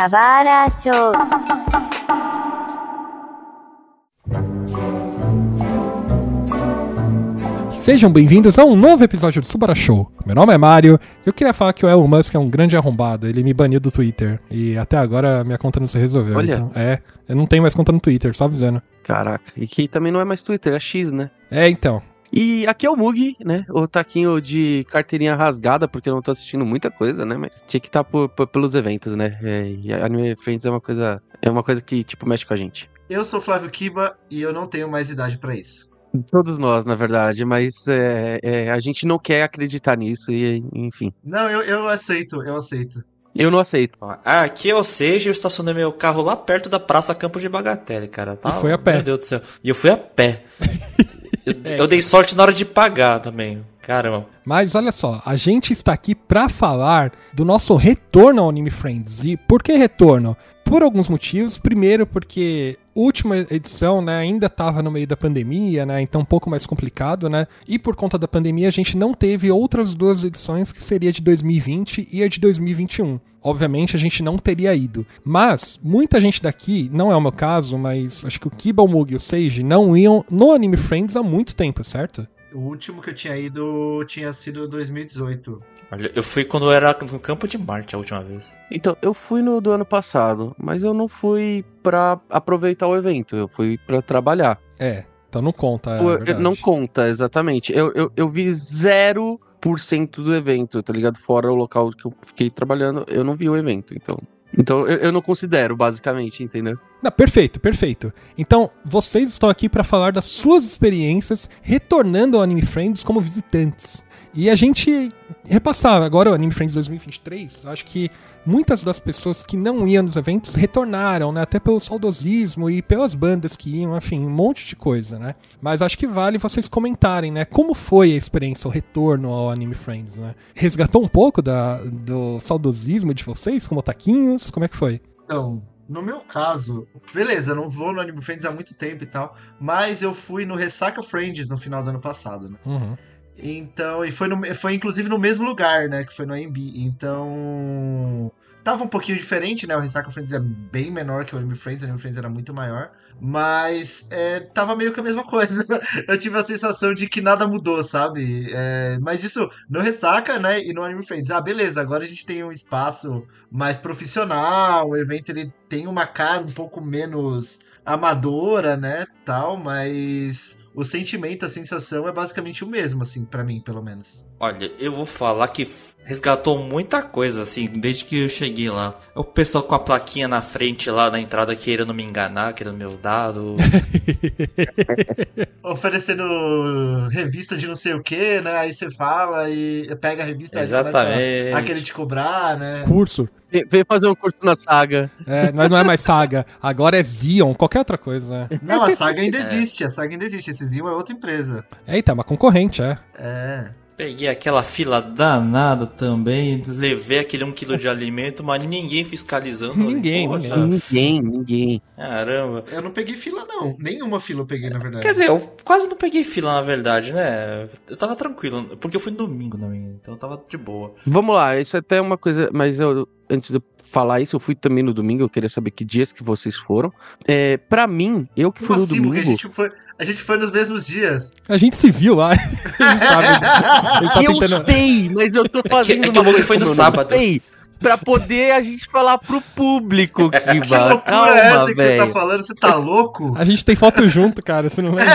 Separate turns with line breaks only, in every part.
Kawara Show.
Sejam bem-vindos a um novo episódio do Subara Show. Meu nome é Mário. Eu queria falar que o Elon Musk é um grande arrombado. Ele me baniu do Twitter. E até agora minha conta não se resolveu.
Olha.
Então, é, eu não tenho mais conta no Twitter, só avisando.
Caraca, e que também não é mais Twitter, é X, né?
É, então.
E aqui é o Mug, né? O taquinho de carteirinha rasgada, porque eu não tô assistindo muita coisa, né? Mas tinha que estar pelos eventos, né? É, e Anime Friends é uma coisa. É uma coisa que, tipo, mexe com a gente.
Eu sou Flávio Kiba e eu não tenho mais idade pra isso.
Todos nós, na verdade, mas é, é, a gente não quer acreditar nisso, e enfim.
Não, eu, eu aceito, eu aceito.
Eu não aceito.
Ó, Aqui ou seja, eu estacionei meu carro lá perto da Praça Campos de Bagatelle, cara. Tá?
E foi a pé.
Meu Deus do céu. E eu fui a pé. eu,
É.
eu dei sorte na hora de pagar também. Caramba.
Mas olha só, a gente está aqui pra falar do nosso retorno ao Anime Friends. E por que retorno? Por alguns motivos. Primeiro, porque última edição, né, ainda estava no meio da pandemia, né, então um pouco mais complicado, né? E por conta da pandemia, a gente não teve outras duas edições, que seria de 2020 e a de 2021. Obviamente a gente não teria ido. Mas muita gente daqui, não é o meu caso, mas acho que o Kiba, o Mugi e o Seiji não iam no Anime Friends há muito tempo, certo?
O último que eu tinha ido tinha sido 2018.
Olha, eu fui quando era no Campo de Marte a última vez.
Então, eu fui no do ano passado, mas eu não fui pra aproveitar o evento, eu fui pra trabalhar.
É, então não conta. É
não conta, exatamente. Eu, eu, eu vi 0% do evento, tá ligado? Fora o local que eu fiquei trabalhando, eu não vi o evento, então. Então eu, eu não considero, basicamente, entendeu?
Não, perfeito, perfeito. Então, vocês estão aqui para falar das suas experiências retornando ao Anime Friends como visitantes. E a gente repassar agora o Anime Friends 2023, acho que muitas das pessoas que não iam nos eventos retornaram, né? Até pelo saudosismo e pelas bandas que iam, enfim, um monte de coisa, né? Mas acho que vale vocês comentarem, né? Como foi a experiência, o retorno ao Anime Friends, né? Resgatou um pouco da, do saudosismo de vocês, como taquinhos? Como é que foi?
Então, no meu caso, beleza, não vou no Anime Friends há muito tempo e tal, mas eu fui no Ressaca Friends no final do ano passado, né?
Uhum.
Então, e foi, no, foi inclusive no mesmo lugar, né? Que foi no AMB. Então. Tava um pouquinho diferente, né? O Ressaca Friends é bem menor que o Anime Friends, o Anime Friends era muito maior. Mas é, tava meio que a mesma coisa. Eu tive a sensação de que nada mudou, sabe? É, mas isso no Ressaca, né? E no Anime Friends. Ah, beleza, agora a gente tem um espaço mais profissional, o evento ele tem uma cara um pouco menos amadora, né? Tal, mas o sentimento, a sensação é basicamente o mesmo, assim, pra mim, pelo menos.
Olha, eu vou falar que resgatou muita coisa, assim, desde que eu cheguei lá. O pessoal com a plaquinha na frente lá na entrada querendo me enganar, querendo meus dados.
Oferecendo revista de não sei o que, né? Aí você fala e pega a revista e começa a querer te cobrar, né?
Curso.
Vem vem fazer um curso na saga.
É, mas não é mais saga, agora é Zion, qualquer outra coisa, né?
Não, a saga ainda existe, a saga ainda existe. Esse Zio é outra empresa.
Eita, é uma concorrente, é.
É.
Peguei aquela fila danada também, levei aquele um quilo de alimento, mas ninguém fiscalizando.
Ninguém,
Poxa,
Ninguém, ninguém.
Caramba.
Eu não peguei fila, não. Nenhuma fila eu peguei, na verdade.
Quer dizer, eu quase não peguei fila, na verdade, né? Eu tava tranquilo, porque eu fui no domingo também, então eu tava de boa.
Vamos lá, isso é até uma coisa, mas eu, antes de eu falar isso, eu fui também no domingo, eu queria saber que dias que vocês foram. É, pra mim, eu que fui
Como
no
assim,
domingo.
a gente, foi, a gente foi nos mesmos dias.
A gente se viu lá. Ele tá
eu
tentando-
sei, mas eu tô fazendo
é que
uma
o Mug
coisa
foi no sábado.
Sei, pra poder a gente falar pro público,
Que
Kiba.
loucura
Calma,
é essa que você tá falando? Você tá louco?
A gente tem foto junto, cara, você não lembra?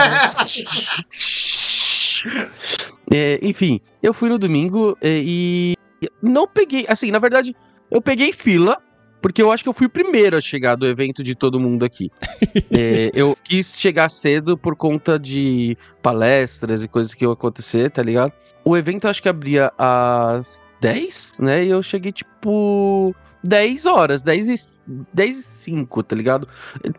É, enfim, eu fui no domingo é, e não peguei, assim, na verdade, eu peguei fila, porque eu acho que eu fui o primeiro a chegar do evento de todo mundo aqui. É, eu quis chegar cedo por conta de palestras e coisas que iam acontecer, tá ligado? O evento eu acho que abria às 10, né? E eu cheguei tipo 10 horas, 10 e, 10 e 5, tá ligado?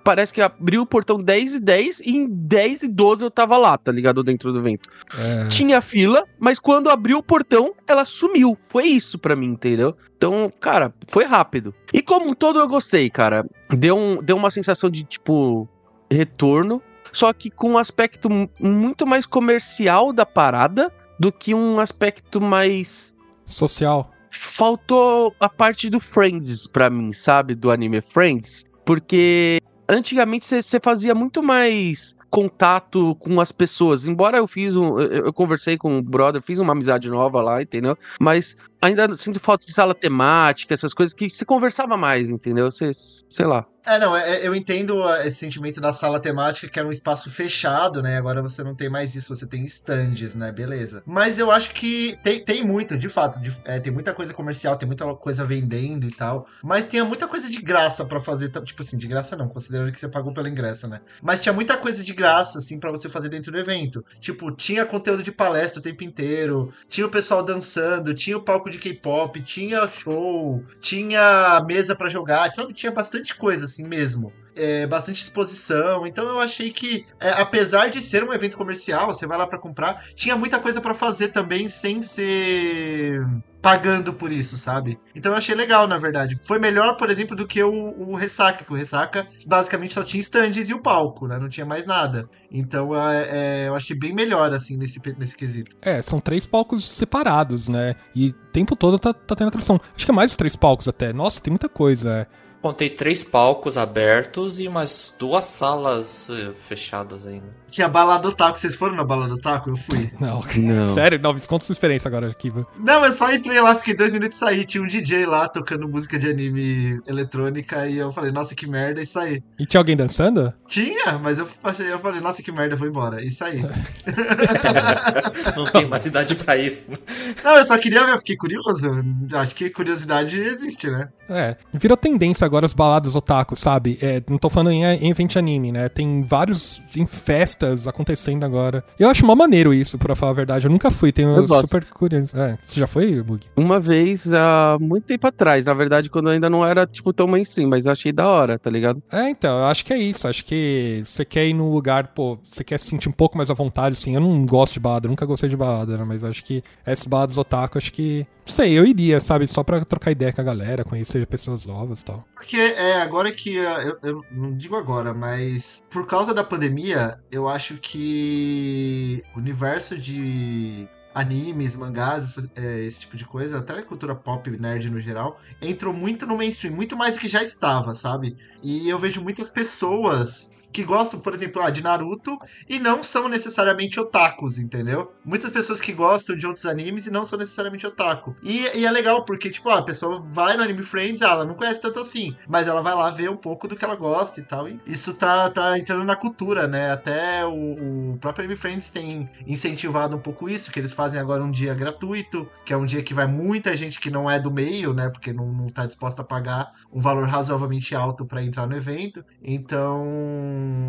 Parece que abriu o portão 10 e 10 e em 10 e 12 eu tava lá, tá ligado? Dentro do evento.
É.
Tinha fila, mas quando abriu o portão, ela sumiu. Foi isso pra mim, entendeu? Então, cara, foi rápido. E como um todo eu gostei, cara. Deu, um, deu uma sensação de, tipo, retorno. Só que com um aspecto mu- muito mais comercial da parada do que um aspecto mais
Social.
Faltou a parte do Friends pra mim, sabe? Do anime Friends. Porque antigamente você fazia muito mais contato com as pessoas. Embora eu fiz um. Eu, eu conversei com o brother, fiz uma amizade nova lá, entendeu? Mas ainda sinto falta de sala temática, essas coisas que se conversava mais, entendeu? Você, sei lá.
É, não, é, eu entendo ah, esse sentimento da sala temática, que era um espaço fechado, né? Agora você não tem mais isso, você tem stands, né? Beleza. Mas eu acho que tem, tem muito, de fato. De, é, tem muita coisa comercial, tem muita coisa vendendo e tal. Mas tinha muita coisa de graça para fazer. Tipo assim, de graça não, considerando que você pagou pelo ingresso, né? Mas tinha muita coisa de graça, assim, para você fazer dentro do evento. Tipo, tinha conteúdo de palestra o tempo inteiro, tinha o pessoal dançando, tinha o palco de K-pop, tinha show, tinha mesa para jogar? Tinha bastante coisa, assim mesmo. É, bastante exposição. Então eu achei que, é, apesar de ser um evento comercial, você vai lá para comprar, tinha muita coisa para fazer também sem ser pagando por isso, sabe? Então eu achei legal, na verdade. Foi melhor, por exemplo, do que o, o Ressaca, que o Ressaca basicamente só tinha stands e o palco, né? Não tinha mais nada. Então é, é, eu achei bem melhor, assim, nesse, nesse quesito.
É, são três palcos separados, né? E o tempo todo tá, tá tendo atração. Acho que é mais os três palcos até. Nossa, tem muita coisa. É
contei três palcos abertos e umas duas salas uh, fechadas ainda.
Tinha bala do taco. Vocês foram na bala do taco? Eu fui.
Não. não. Sério? Não, me conta sua experiência agora, Kiva.
Não, eu só entrei lá, fiquei dois minutos e saí. Tinha um DJ lá tocando música de anime eletrônica e eu falei, nossa, que merda, e saí.
E tinha alguém dançando?
Tinha, mas eu, passei, eu falei, nossa, que merda, vou embora. E saí.
não tem mais idade pra isso.
Não, eu só queria ver, eu fiquei curioso. Acho que curiosidade existe, né?
É. Virou tendência agora as baladas otaku, sabe? É, não tô falando em, em evento anime, né? Tem vários em festas acontecendo agora. Eu acho mó maneiro isso, pra falar a verdade. Eu nunca fui, tenho super curioso. É, você já foi, Bug?
Uma vez, há muito tempo atrás, na verdade, quando ainda não era, tipo, tão mainstream, mas eu achei da hora, tá ligado?
É, então, eu acho que é isso. Acho que você quer ir num lugar, pô, você quer se sentir um pouco mais à vontade, assim. Eu não gosto de balada, nunca gostei de balada, né? Mas acho que essas baladas otaku, acho que sei, eu iria, sabe? Só pra trocar ideia com a galera, conhecer pessoas novas e tal.
Porque é, agora que. Eu, eu, não digo agora, mas por causa da pandemia, eu acho que o universo de animes, mangás, esse, é, esse, tipo de coisa, até cultura pop, nerd no geral, entrou muito no mainstream, muito mais do que já estava, sabe? E eu vejo muitas pessoas que gostam, por exemplo, ah, de Naruto e não são necessariamente otakus, entendeu? Muitas pessoas que gostam de outros animes e não são necessariamente otaku. E, e é legal, porque, tipo, ah, a pessoa vai no Anime Friends, ah, ela não conhece tanto assim, mas ela vai lá ver um pouco do que ela gosta e tal. E isso tá, tá entrando na cultura, né? Até o, o próprio Anime Friends tem incentivado um pouco isso, que eles fazem agora um dia gratuito, que é um dia que vai muita gente que não é do meio, né? Porque não, não tá disposta a pagar um valor razoavelmente alto para entrar no evento. Então,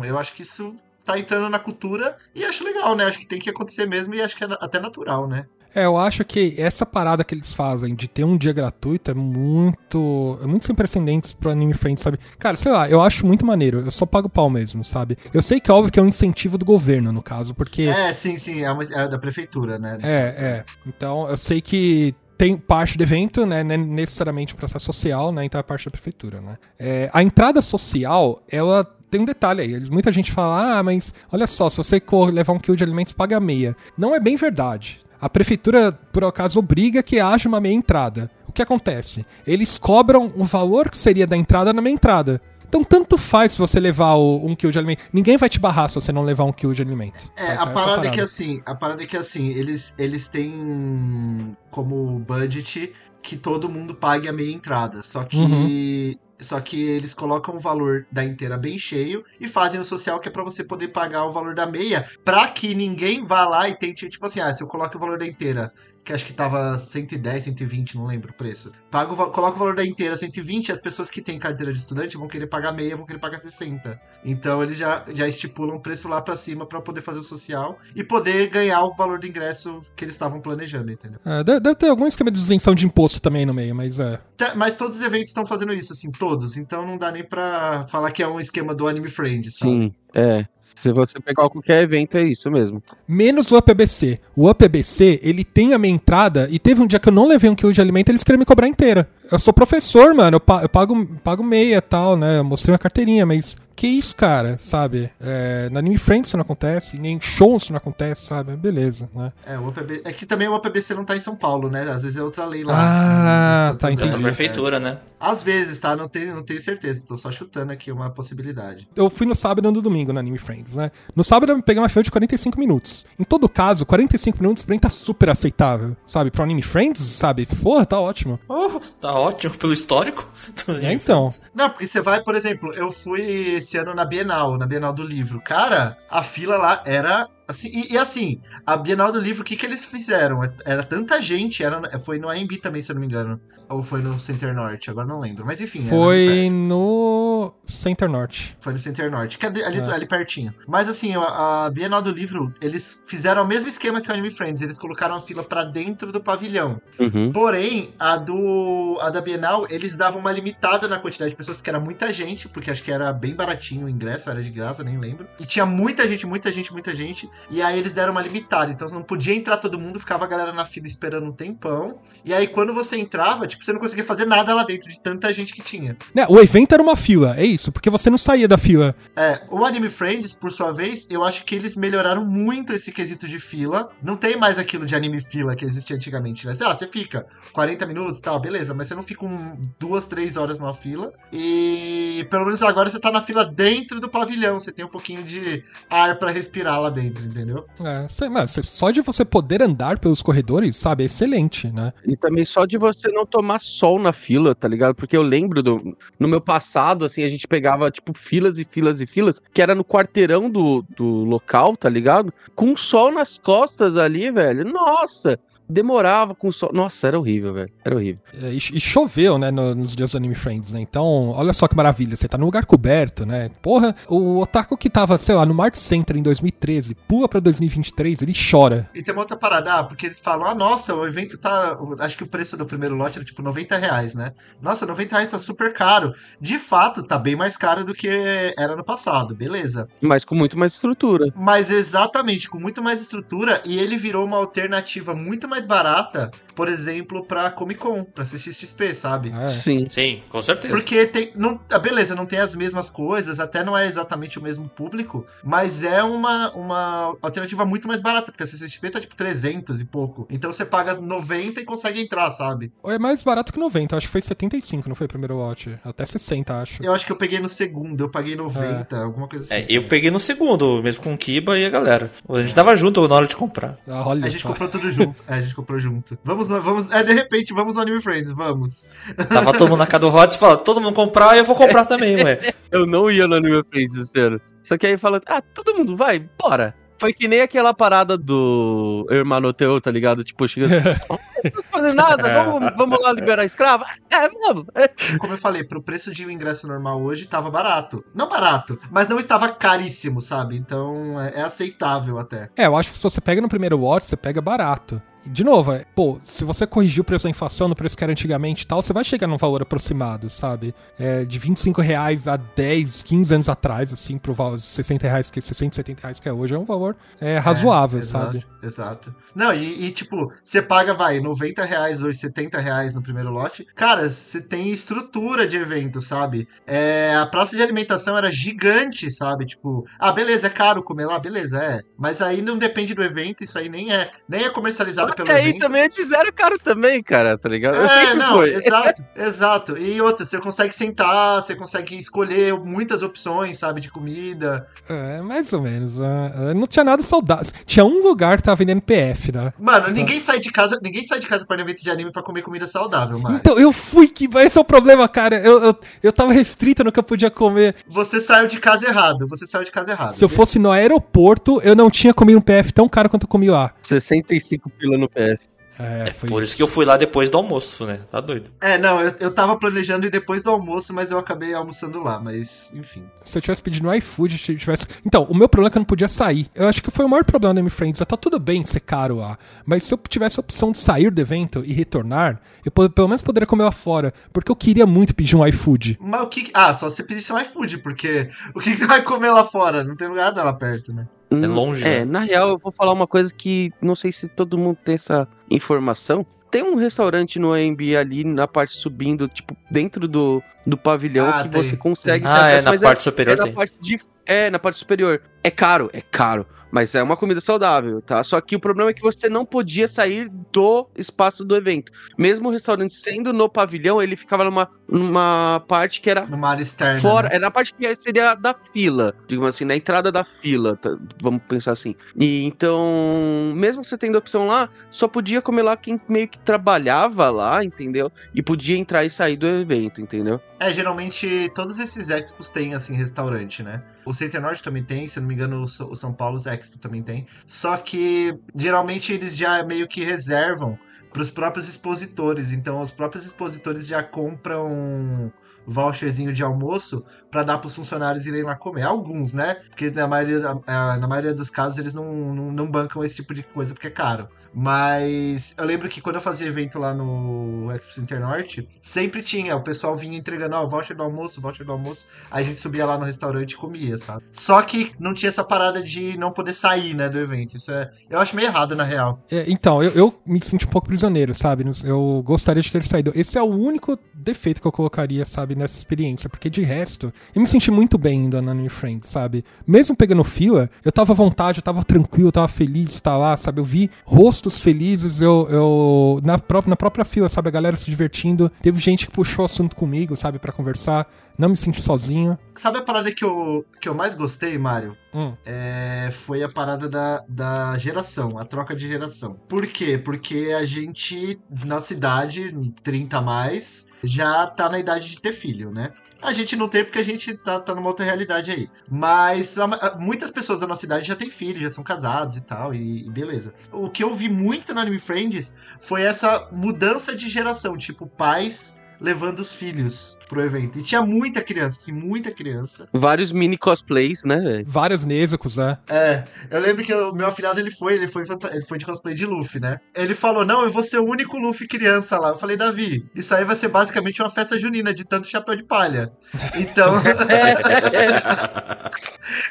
eu acho que isso tá entrando na cultura e acho legal, né? Acho que tem que acontecer mesmo e acho que é até natural, né?
É, eu acho que essa parada que eles fazem de ter um dia gratuito é muito. É muito sem precedentes pro Anime Friends, sabe? Cara, sei lá, eu acho muito maneiro. Eu só pago pau mesmo, sabe? Eu sei que é óbvio que é um incentivo do governo, no caso, porque.
É, sim, sim. É, uma, é da prefeitura, né?
É, é. Então, eu sei que tem parte do evento, né, não é necessariamente um processo social, né, então é parte da prefeitura, né. É, a entrada social, ela tem um detalhe aí. Muita gente fala, ah, mas olha só, se você levar um quilo de alimentos, paga meia. Não é bem verdade. A prefeitura, por acaso, obriga que haja uma meia entrada. O que acontece? Eles cobram o valor que seria da entrada na meia entrada. Então, tanto faz se você levar o, um quilo de alimento. Ninguém vai te barrar se você não levar um quilo de alimento.
É, a parada, parada, é que assim, a parada é que assim, eles, eles têm como budget que todo mundo pague a meia entrada. Só que uhum. Só que eles colocam o valor da inteira bem cheio e fazem o social que é para você poder pagar o valor da meia, para que ninguém vá lá e tente, tipo assim, ah, se eu coloco o valor da inteira que acho que tava 110, 120, não lembro o preço. Pago, coloca o valor da inteira 120, as pessoas que têm carteira de estudante vão querer pagar meia, vão querer pagar 60. Então eles já, já estipulam o preço lá para cima para poder fazer o social e poder ganhar o valor do ingresso que eles estavam planejando, entendeu?
É, deve ter algum esquema de isenção de imposto também no meio, mas é.
Mas todos os eventos estão fazendo isso, assim, todos. Então não dá nem pra falar que é um esquema do Anime Friend,
sabe? Sim. É, se você pegar qualquer evento é isso mesmo.
Menos o UPBC. O UPBC, ele tem a minha entrada e teve um dia que eu não levei um quilo de alimento, eles queriam me cobrar inteira. Eu sou professor, mano, eu pago, pago meia tal, né? Eu mostrei uma carteirinha, mas que isso, cara, sabe? É, na Anime Friends isso não acontece, nem em shows isso não acontece, sabe? Beleza, né?
É, o UPB, é que também o UPBC não tá em São Paulo, né? Às vezes é outra lei lá.
Ah, tá, entendi.
André.
prefeitura, né?
Às vezes, tá? Não tenho, não tenho certeza. Tô só chutando aqui uma possibilidade.
Eu fui no sábado e no domingo na Anime Friends, né? No sábado eu peguei uma fila de 45 minutos. Em todo caso, 45 minutos pra mim tá super aceitável, sabe? Pro Anime Friends, sabe? Porra, tá ótimo.
Oh, tá ótimo pelo histórico.
É, então.
Não, porque você vai, por exemplo, eu fui esse ano na Bienal, na Bienal do Livro. Cara, a fila lá era. Assim, e, e assim, a Bienal do Livro, o que, que eles fizeram? Era tanta gente, era, foi no AMB também, se eu não me engano. Ou foi no Center Norte, agora não lembro. Mas enfim.
Foi no Center Norte.
Foi no Center Norte, que é ali, ali,
É.
ali pertinho. Mas assim, a, a Bienal do Livro, eles fizeram o mesmo esquema que o Anime Friends. Eles colocaram a fila pra dentro do pavilhão.
Uhum.
Porém, a do a da Bienal, eles davam uma limitada na quantidade de pessoas, porque era muita gente, porque acho que era bem baratinho o ingresso, era de graça, nem lembro. E tinha muita gente, muita gente, muita gente. E aí eles deram uma limitada. Então não podia entrar todo mundo, ficava a galera na fila esperando um tempão. E aí quando você entrava, tipo, você não conseguia fazer nada lá dentro de tanta gente que tinha.
Né, o evento era uma fila, é isso, porque você não saía da fila.
É, o Anime Friends, por sua vez, eu acho que eles melhoraram muito esse quesito de fila. Não tem mais aquilo de anime fila que existia antigamente. Né? Ah, você fica 40 minutos e tal, beleza, mas você não fica um, duas, três horas numa fila. E pelo menos agora você tá na fila dentro do pavilhão. Você tem um pouquinho de ar pra respirar lá dentro, entendeu?
É, mas só de você poder andar pelos corredores, sabe, é excelente, né?
E também só de você não tomar sol na fila, tá ligado? Porque eu lembro do. No meu passado, assim, a gente pegava, tipo, filas e filas e filas, que era no quarteirão do, do local, tá ligado? Com sol nas costas ali, velho. Nossa! Demorava com sol. Nossa, era horrível, velho. Era horrível.
É, E, e choveu, né, no- nos dias do Anime Friends, né? Então, olha só que maravilha, você tá num lugar coberto, né? Porra, o Otaku que tava, sei lá, no Mart Center em 2013, pula pra 2023, ele chora.
E tem uma outra parada, ah, porque eles falam, ah, nossa, o evento tá. o- Acho que o preço do primeiro lote era tipo 90 reais, né? Nossa, 90 reais tá super caro. De fato, tá bem mais caro do que era no passado, beleza.
Mas com muito mais estrutura.
Mas exatamente, com muito mais estrutura, e ele virou uma alternativa muito mais barata, por exemplo, pra Comic Con, pra CXP, sabe?
É.
Sim.
Sim, com certeza.
Porque tem. Não, ah, beleza, não tem as mesmas coisas, até não é exatamente o mesmo público, mas é uma, uma alternativa muito mais barata, porque a CCXP tá tipo 300 e pouco. Então você paga 90 e consegue entrar, sabe?
É mais barato que 90, acho que foi 75, não foi o primeiro lote? Até 60, acho.
Eu acho que eu peguei no segundo, eu paguei 90, alguma coisa assim.
É, eu peguei no segundo, mesmo com o Kiba e a galera. A gente tava junto na hora de comprar.
Ah, olha
A gente
só.
comprou tudo junto. É, a gente comprou junto. Vamos, no- vamos. É, de repente, vamos no Anime Friends, vamos.
Tava todo mundo na casa do Rods e falando, todo mundo comprar e eu vou comprar também, ué.
Eu não ia no Anime Friends esse ano. Só que aí fala, ah, todo mundo vai, bora. Foi que nem aquela parada do Hermanoteu, tá ligado? Tipo, chegando. não precisa fazer nada, vamos, vamos lá liberar escravo? É, vamos. É.
Como eu falei, pro preço de um ingresso normal hoje, tava barato. Não barato, mas não estava caríssimo, sabe? Então é, é aceitável até.
É, eu acho que se você pega no primeiro watch, você pega barato. De novo, é, pô, se você corrigir o preço da inflação no preço que era antigamente e tal, você vai chegar num valor aproximado, sabe? É, de 25 reais a 10, 15 anos atrás, assim, pro valor 60 reais, que 60, 70 reais que é hoje, é um valor é, razoável,
É, exato,
sabe?
Exato. Não, e, e, tipo, você paga, vai, 90 reais ou 70 reais no primeiro lote. Cara, você tem estrutura de evento, sabe? É, a praça de alimentação era gigante, sabe? Tipo, ah, beleza, é caro comer lá, beleza, é. Mas aí não depende do evento, isso aí nem é, nem é comercializado
Até aí
evento.
também antes era caro também, cara, tá ligado? Eu
É, não,
foi.
exato, exato. E outra, você consegue sentar, você consegue escolher muitas opções, sabe, de comida.
É, mais ou menos. é, é, não tinha nada saudável. Tinha um lugar que tava vendendo PF, né?
Mano, ninguém sai de casa, ninguém sai de casa para um evento de anime pra comer comida saudável, mano.
Então, eu fui que. Esse é o problema, cara. Eu, eu, eu tava restrito no que eu podia comer.
Você saiu de casa errado, você saiu de casa errado.
Se eu fosse no aeroporto, eu não tinha comido um PF tão caro quanto eu comi lá.
65 pila no PF.
É,
É por isso que eu fui lá depois do almoço, né? Tá doido.
É, não, eu, eu tava planejando ir depois do almoço, mas eu acabei almoçando lá, mas enfim.
Se eu tivesse pedido no iFood, se eu tivesse. Então, o meu problema é que eu não podia sair. Eu acho que foi o maior problema do M Friends. Tá tudo bem ser caro lá. Mas se eu tivesse a opção de sair do evento e retornar, eu pelo menos poderia comer lá fora. Porque eu queria muito pedir um iFood.
Mas o que. Ah, só você pedir seu iFood, porque o que, que você vai comer lá fora? Não tem lugar lá perto, né?
Hum,
longe,
É,
né?
na real, eu vou falar uma coisa que não sei se todo mundo tem essa informação, tem um restaurante no AMB ali na parte subindo, tipo, dentro do, do pavilhão
Ah,
que
tem,
você consegue ter
Ah, é
acesso,
na
mas
parte superior
é na parte de é, na parte superior. É caro, é caro. Mas é uma comida saudável, tá? Só que o problema é que você não podia sair do espaço do evento. Mesmo o restaurante sendo no pavilhão, ele ficava numa, numa parte que era
Numa área externa.
fora.
né?
É na parte que seria da fila, digamos assim, na entrada da fila, tá? vamos pensar assim. E então, mesmo você tendo a opção lá, só podia comer lá quem meio que trabalhava lá, entendeu? E podia entrar e sair do evento, entendeu?
É, geralmente todos esses expos têm, assim, restaurante, né? O Center Norte também tem, se não me engano, o São Paulo Expo também tem. Só que, geralmente, eles já meio que reservam para os próprios expositores. Então, os próprios expositores já compram voucherzinho de almoço para dar para os funcionários irem lá comer. Alguns, né? Porque na maioria, na maioria dos casos eles não, não, não bancam esse tipo de coisa porque é caro. Mas eu lembro que quando eu fazia evento lá no Expo Center Norte, sempre tinha, o pessoal vinha entregando, ó, voucher do almoço, voucher do almoço, aí a gente subia lá no restaurante e comia, sabe? Só que não tinha essa parada de não poder sair, né, do evento. Isso é, eu acho meio errado, na real.
É, então, eu, eu me sinto um pouco prisioneiro, sabe? Eu gostaria de ter saído. Esse é o único defeito que eu colocaria, sabe, nessa experiência. Porque de resto, eu me senti muito bem indo na Anime Friends, sabe? Mesmo pegando fila, eu tava à vontade, eu tava tranquilo, eu tava feliz de estar lá, sabe? Eu vi rostos felizes, eu, eu na, própria, na própria fila, sabe? A galera se divertindo. Teve gente que puxou assunto comigo, sabe? Pra conversar. Não me senti sozinho.
Sabe a parada que eu, que eu mais gostei, Mário?
Hum.
É, foi a parada da, da geração, a troca de geração. Por quê? Porque a gente, na cidade, 30 a mais, já tá na idade de ter filho, né? A gente não tem porque a gente tá, tá numa outra realidade aí. Mas a- muitas pessoas da nossa idade já têm filho, já são casados e tal, e, e beleza. O que eu vi muito no Anime Friends foi essa mudança de geração, tipo, pais levando os filhos pro evento. E tinha muita criança, assim, muita criança.
Vários mini cosplays, né, velho?
Vários Nezucos, né?
É, eu lembro que o meu afilhado ele foi, ele foi, ele foi de cosplay de Luffy, né? Ele falou: Não, eu vou ser o único Luffy criança lá. Eu falei, Davi, isso aí vai ser basicamente uma festa junina de tanto chapéu de palha. Então,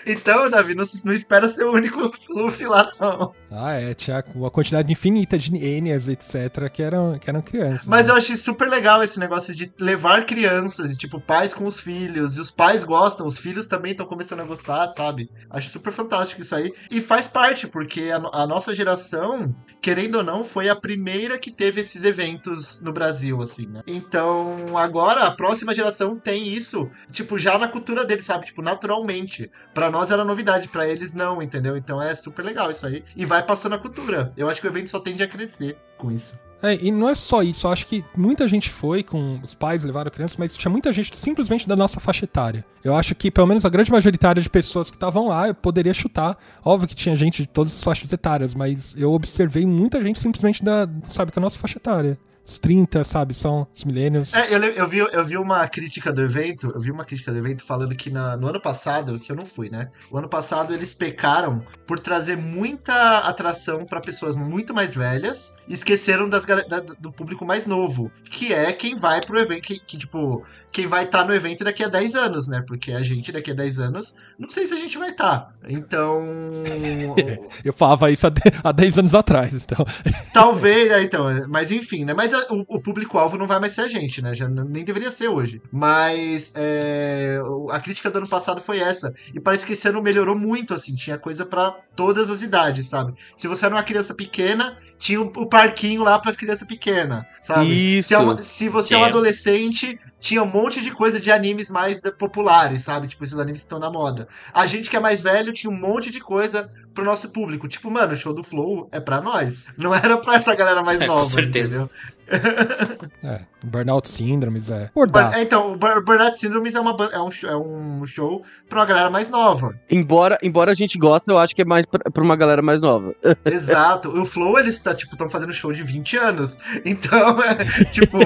então Davi, não, não espera ser o único Luffy lá, não.
Ah, é. Tinha uma quantidade infinita de Enias, etc., que eram, que eram crianças.
Mas
né?
eu achei super legal esse negócio de levar crianças, e tipo, pais com os filhos, e os pais gostam, os filhos também estão começando a gostar, sabe? Acho super fantástico isso aí. E faz parte, porque a, a nossa geração, querendo ou não, foi a primeira que teve esses eventos no Brasil, assim, né? Então, agora a próxima geração tem isso, tipo, já na cultura deles, sabe? Tipo, naturalmente. Pra nós era novidade, pra eles não, entendeu? Então é super legal isso aí. E vai passando a cultura. Eu acho que o evento só tende a crescer com isso.
É, e não é só isso, eu acho que muita gente foi com os pais, levaram crianças, mas tinha muita gente simplesmente da nossa faixa etária. Eu acho que pelo menos a grande majoritária de pessoas que estavam lá, eu poderia chutar. Óbvio que tinha gente de todas as faixas etárias, mas eu observei muita gente simplesmente da, sabe, com a nossa faixa etária. Os 30, sabe, são os millennials.
É, eu, eu, vi, eu vi uma crítica do evento, eu vi uma crítica do evento falando que na- no ano passado, que eu não fui, né? O ano passado eles pecaram por trazer muita atração pra pessoas muito mais velhas e esqueceram das, da- do público mais novo, que é quem vai pro evento, que, que, tipo, quem vai estar no evento daqui a 10 anos, né? Porque a gente daqui a 10 anos, não sei se a gente vai estar. Então,
Eu falava isso há, de- há 10 anos atrás, então.
Talvez, é, então. Mas enfim, né? Mas a- o, o público-alvo não vai mais ser a gente, né? Já nem deveria ser hoje. Mas é, a crítica do ano passado foi essa. E parece que esse ano melhorou muito, assim. Tinha coisa pra todas as idades, sabe? Se você era uma criança pequena, tinha o, o parquinho lá pras crianças pequenas, sabe?
Isso.
Se, é uma- se você é um
Tinha.
adolescente, tinha um monte de coisa de animes mais populares, sabe? Tipo, esses animes que estão na moda. A gente que é mais velho tinha um monte de coisa pro nosso público. Tipo, mano, o show do Flow é pra nós. Não era pra essa galera mais
É, com
nova,
certeza.
entendeu?
É, Burnout Síndromes, é.
Então, o Bur- Burnout Syndrome é, uma, é, um, show- é um show pra uma galera mais nova.
Embora, embora a gente goste, eu acho que é mais pra, pra uma galera mais nova.
Exato. O Flow, eles tá, tipo, estão fazendo show de 20 anos. Então, é, tipo,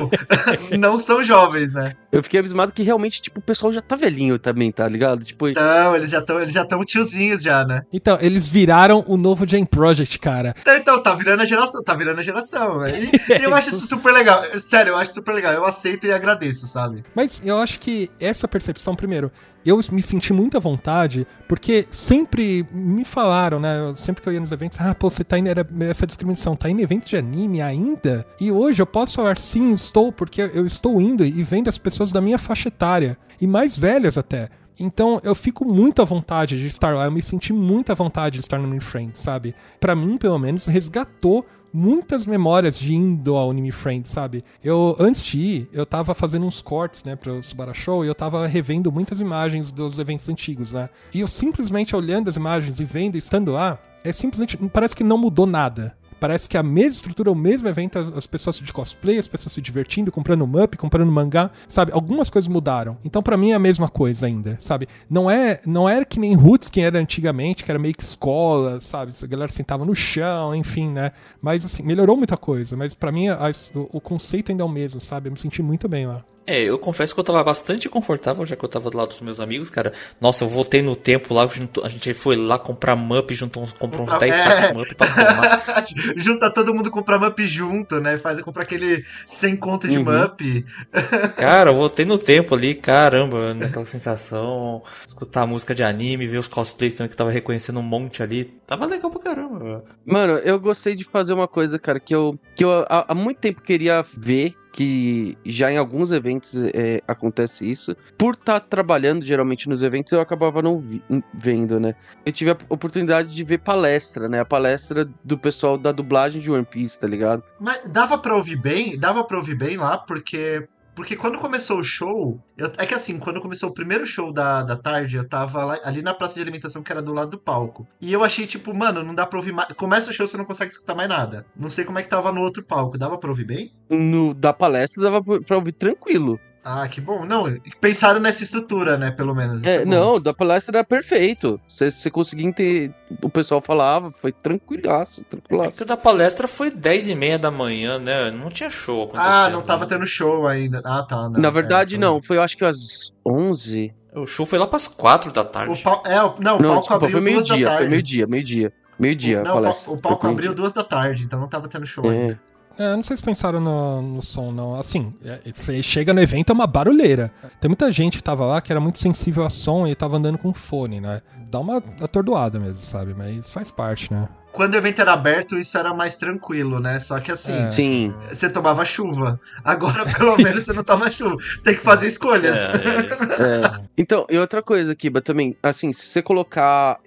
não são jovens, né?
Eu fiquei abismado que realmente, tipo, o pessoal já tá velhinho também, tá ligado? Tipo,
Então, eles já estão eles já estão tiozinhos já, né?
Então, eles viraram o novo Jam Project, cara.
Então, tá virando a geração, tá virando a geração? E, e eu acho isso
Isso
super legal. Sério, eu acho super legal. Eu aceito e agradeço, sabe?
Mas eu acho que essa percepção, primeiro, eu me senti muita vontade, porque sempre me falaram, né? Sempre que eu ia nos eventos, ah, pô, você tá indo, era essa discriminação, tá indo em evento de anime ainda? E hoje eu posso falar, sim, estou, porque eu estou indo e vendo as pessoas da minha faixa etária, e mais velhas até. Então eu fico muito à vontade de estar lá, eu me senti muita vontade de estar no Anime Friends, sabe? Para mim, pelo menos, resgatou muitas memórias de indo ao Anime Friends, sabe? Eu, antes de ir, eu tava fazendo uns cortes, né, pro Subara Show, e eu tava revendo muitas imagens dos eventos antigos, né? E eu simplesmente olhando as imagens e vendo, estando lá, é simplesmente, parece que não mudou nada. Parece que a mesma estrutura, o mesmo evento, as, as pessoas de cosplay, as pessoas se divertindo, comprando mup, comprando mangá, sabe? Algumas coisas mudaram. Então, para mim, é a mesma coisa ainda, sabe? Não é, não era que nem Roots, que era antigamente, que era meio que escola, sabe? A galera sentava no chão, enfim, né? Mas, assim, melhorou muita coisa. Mas, para mim, a, o, o conceito ainda é o mesmo, sabe? Eu me senti muito bem lá.
É, eu confesso que eu tava bastante confortável, já que eu tava do lado dos meus amigos, cara. Nossa, eu voltei no tempo lá, a gente foi lá comprar MUP, juntou, comprou uns 10
é.
de MUP pra tomar.
Junta todo mundo comprar MUP junto, né? Faz comprar aquele 100 conto de
Uhum.
MUP.
Cara, eu voltei no tempo ali, caramba, naquela sensação. Escutar música de anime, ver os cosplays também que eu tava reconhecendo um monte ali. Tava legal pra caramba.
Mano, eu gostei de fazer uma coisa, cara, que eu, que eu há, há muito tempo queria ver. Que já em alguns eventos é, acontece isso. Por estar trabalhando geralmente nos eventos, eu acabava não vi- vendo, né? Eu tive a oportunidade de ver palestra, né? A palestra do pessoal da dublagem de One Piece, tá ligado?
Mas dava pra ouvir bem, dava pra ouvir bem lá, porque. Porque quando começou o show. eu- é que assim, quando começou o primeiro show da, da tarde, eu tava lá, ali na praça de alimentação que era do lado do palco. E eu achei, tipo, mano, não dá pra ouvir mais. Começa o show, você não consegue escutar mais nada. Não sei como é que tava no outro palco. Dava pra ouvir bem?
No, da palestra dava pra ouvir tranquilo.
Ah, que bom. Não, pensaram nessa estrutura, né, pelo menos.
É,
bom.
não, da palestra era perfeito. Você, conseguia entender. O pessoal falava, foi tranquilaço,
É
tranquilaço.
que o da palestra foi 10 e meia da manhã, né? Não tinha show.
Ah, não tava
né?
tendo show ainda. Ah, tá. Não,
Na verdade,
é,
não. Foi, eu acho que às 11.
O show foi lá pras 4 da tarde.
O. É, o- não, o
Não,
palco
desculpa,
abriu
foi
duas da
meio-dia. Foi meio-dia, meio-dia. Meio-dia a
Não, o o palco
Foi
abriu
meio-dia.
duas da tarde, então não tava tendo show ainda.
É.
É, não sei se pensaram no, no som, não. Assim, é, você chega no evento, é uma barulheira. Tem muita gente que tava lá que era muito sensível a som e tava andando com fone, né? Dá uma atordoada mesmo, sabe? Mas faz parte, né?
Quando o evento era aberto, isso era mais tranquilo, né? Só que assim,
É.
Sim.
você tomava chuva. Agora, pelo menos, você não toma chuva. Tem que fazer escolhas.
É, é.
É. Então, e outra coisa, Kiba, também, assim, se você colocar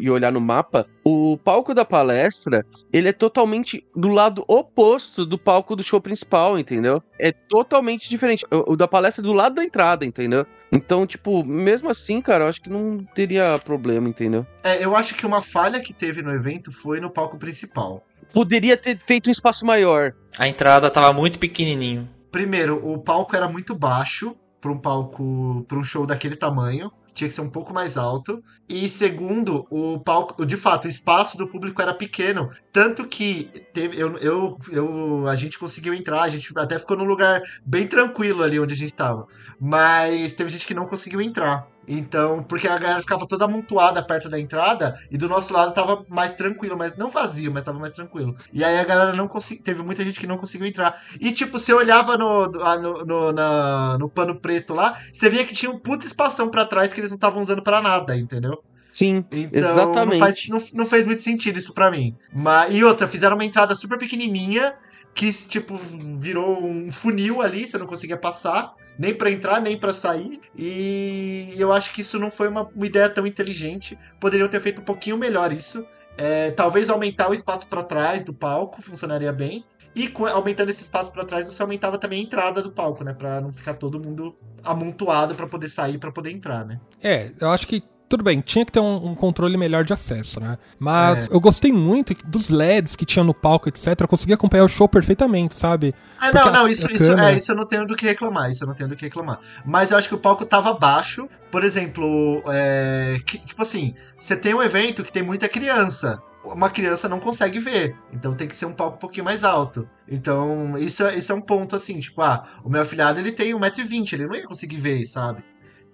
e olhar no mapa, o palco da palestra, ele é totalmente do lado oposto do palco do show principal, entendeu? É totalmente diferente. O, o da palestra é do lado da entrada, entendeu? Então, tipo, mesmo assim, cara, eu acho que não teria problema, entendeu?
É, eu acho que uma falha que teve no evento foi no palco principal.
Poderia ter feito um espaço maior.
A entrada tava muito pequenininho.
Primeiro, o palco era muito baixo para um palco, para um show daquele tamanho. Tinha que ser um pouco mais alto. E segundo, o palco, de fato, o espaço do público era pequeno. Tanto que teve, eu, eu, eu, a gente conseguiu entrar, a gente até ficou num lugar bem tranquilo ali onde a gente tava. Mas teve gente que não conseguiu entrar. Então, porque a galera ficava toda amontoada perto da entrada e do nosso lado tava mais tranquilo, mas não vazio, mas tava mais tranquilo. E aí a galera não conseguiu. Teve muita gente que não conseguiu entrar. E, tipo, você olhava no, no, no, na- no pano preto lá, você via que tinha um puta espação pra trás que eles não estavam usando pra nada, entendeu?
Sim,
Então,
Exatamente.
Não, faz- não, não fez muito sentido isso pra mim. Mas, e outra, fizeram uma entrada super pequenininha que, tipo, virou um funil ali, você não conseguia passar. Nem pra entrar, nem pra sair. E eu acho que isso não foi uma, uma ideia tão inteligente. Poderiam ter feito um pouquinho melhor isso. É, talvez aumentar o espaço pra trás do palco funcionaria bem. E aumentando esse espaço pra trás, você aumentava também a entrada do palco, né? Pra não ficar todo mundo amontoado pra poder sair, pra poder entrar, né?
É, eu acho que tudo bem, tinha que ter um, um controle melhor de acesso, né? Mas eu gostei muito dos LEDs que tinha no palco, etc. Eu consegui acompanhar o show perfeitamente, sabe?
Ah,
Porque
não,
a-
não, isso,
a
isso,
câmera-
é, isso eu não tenho do que reclamar, isso eu não tenho do que reclamar. Mas eu acho que o palco tava baixo. Por exemplo, é, que- tipo assim, você tem um evento que tem muita criança. Uma criança não consegue ver. Então tem que ser um palco um pouquinho mais alto. Então, isso, é- isso é um ponto assim, tipo, ah, o meu afilhado ele tem 1,20m, ele não ia conseguir ver, sabe?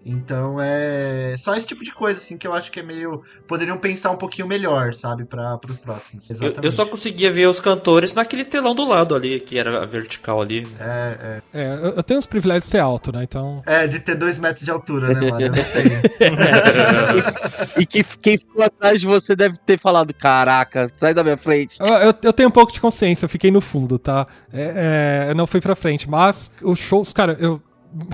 Então é só esse tipo de coisa, assim, que eu acho que é meio. Poderiam pensar um pouquinho melhor, sabe, para os próximos.
Eu,
Exatamente.
eu só conseguia ver os cantores naquele telão do lado ali, que era vertical ali.
É,
É, eu, eu tenho os privilégios de ser alto, né? Então.
é. É, de ter dois metros de altura, né, mano? Eu não tenho.
E que quem ficou atrás de você deve ter falado: Caraca, sai da minha frente.
Eu, eu- eu tenho um pouco de consciência, eu fiquei no fundo, tá? É, é, eu não fui pra frente, mas os shows, cara, eu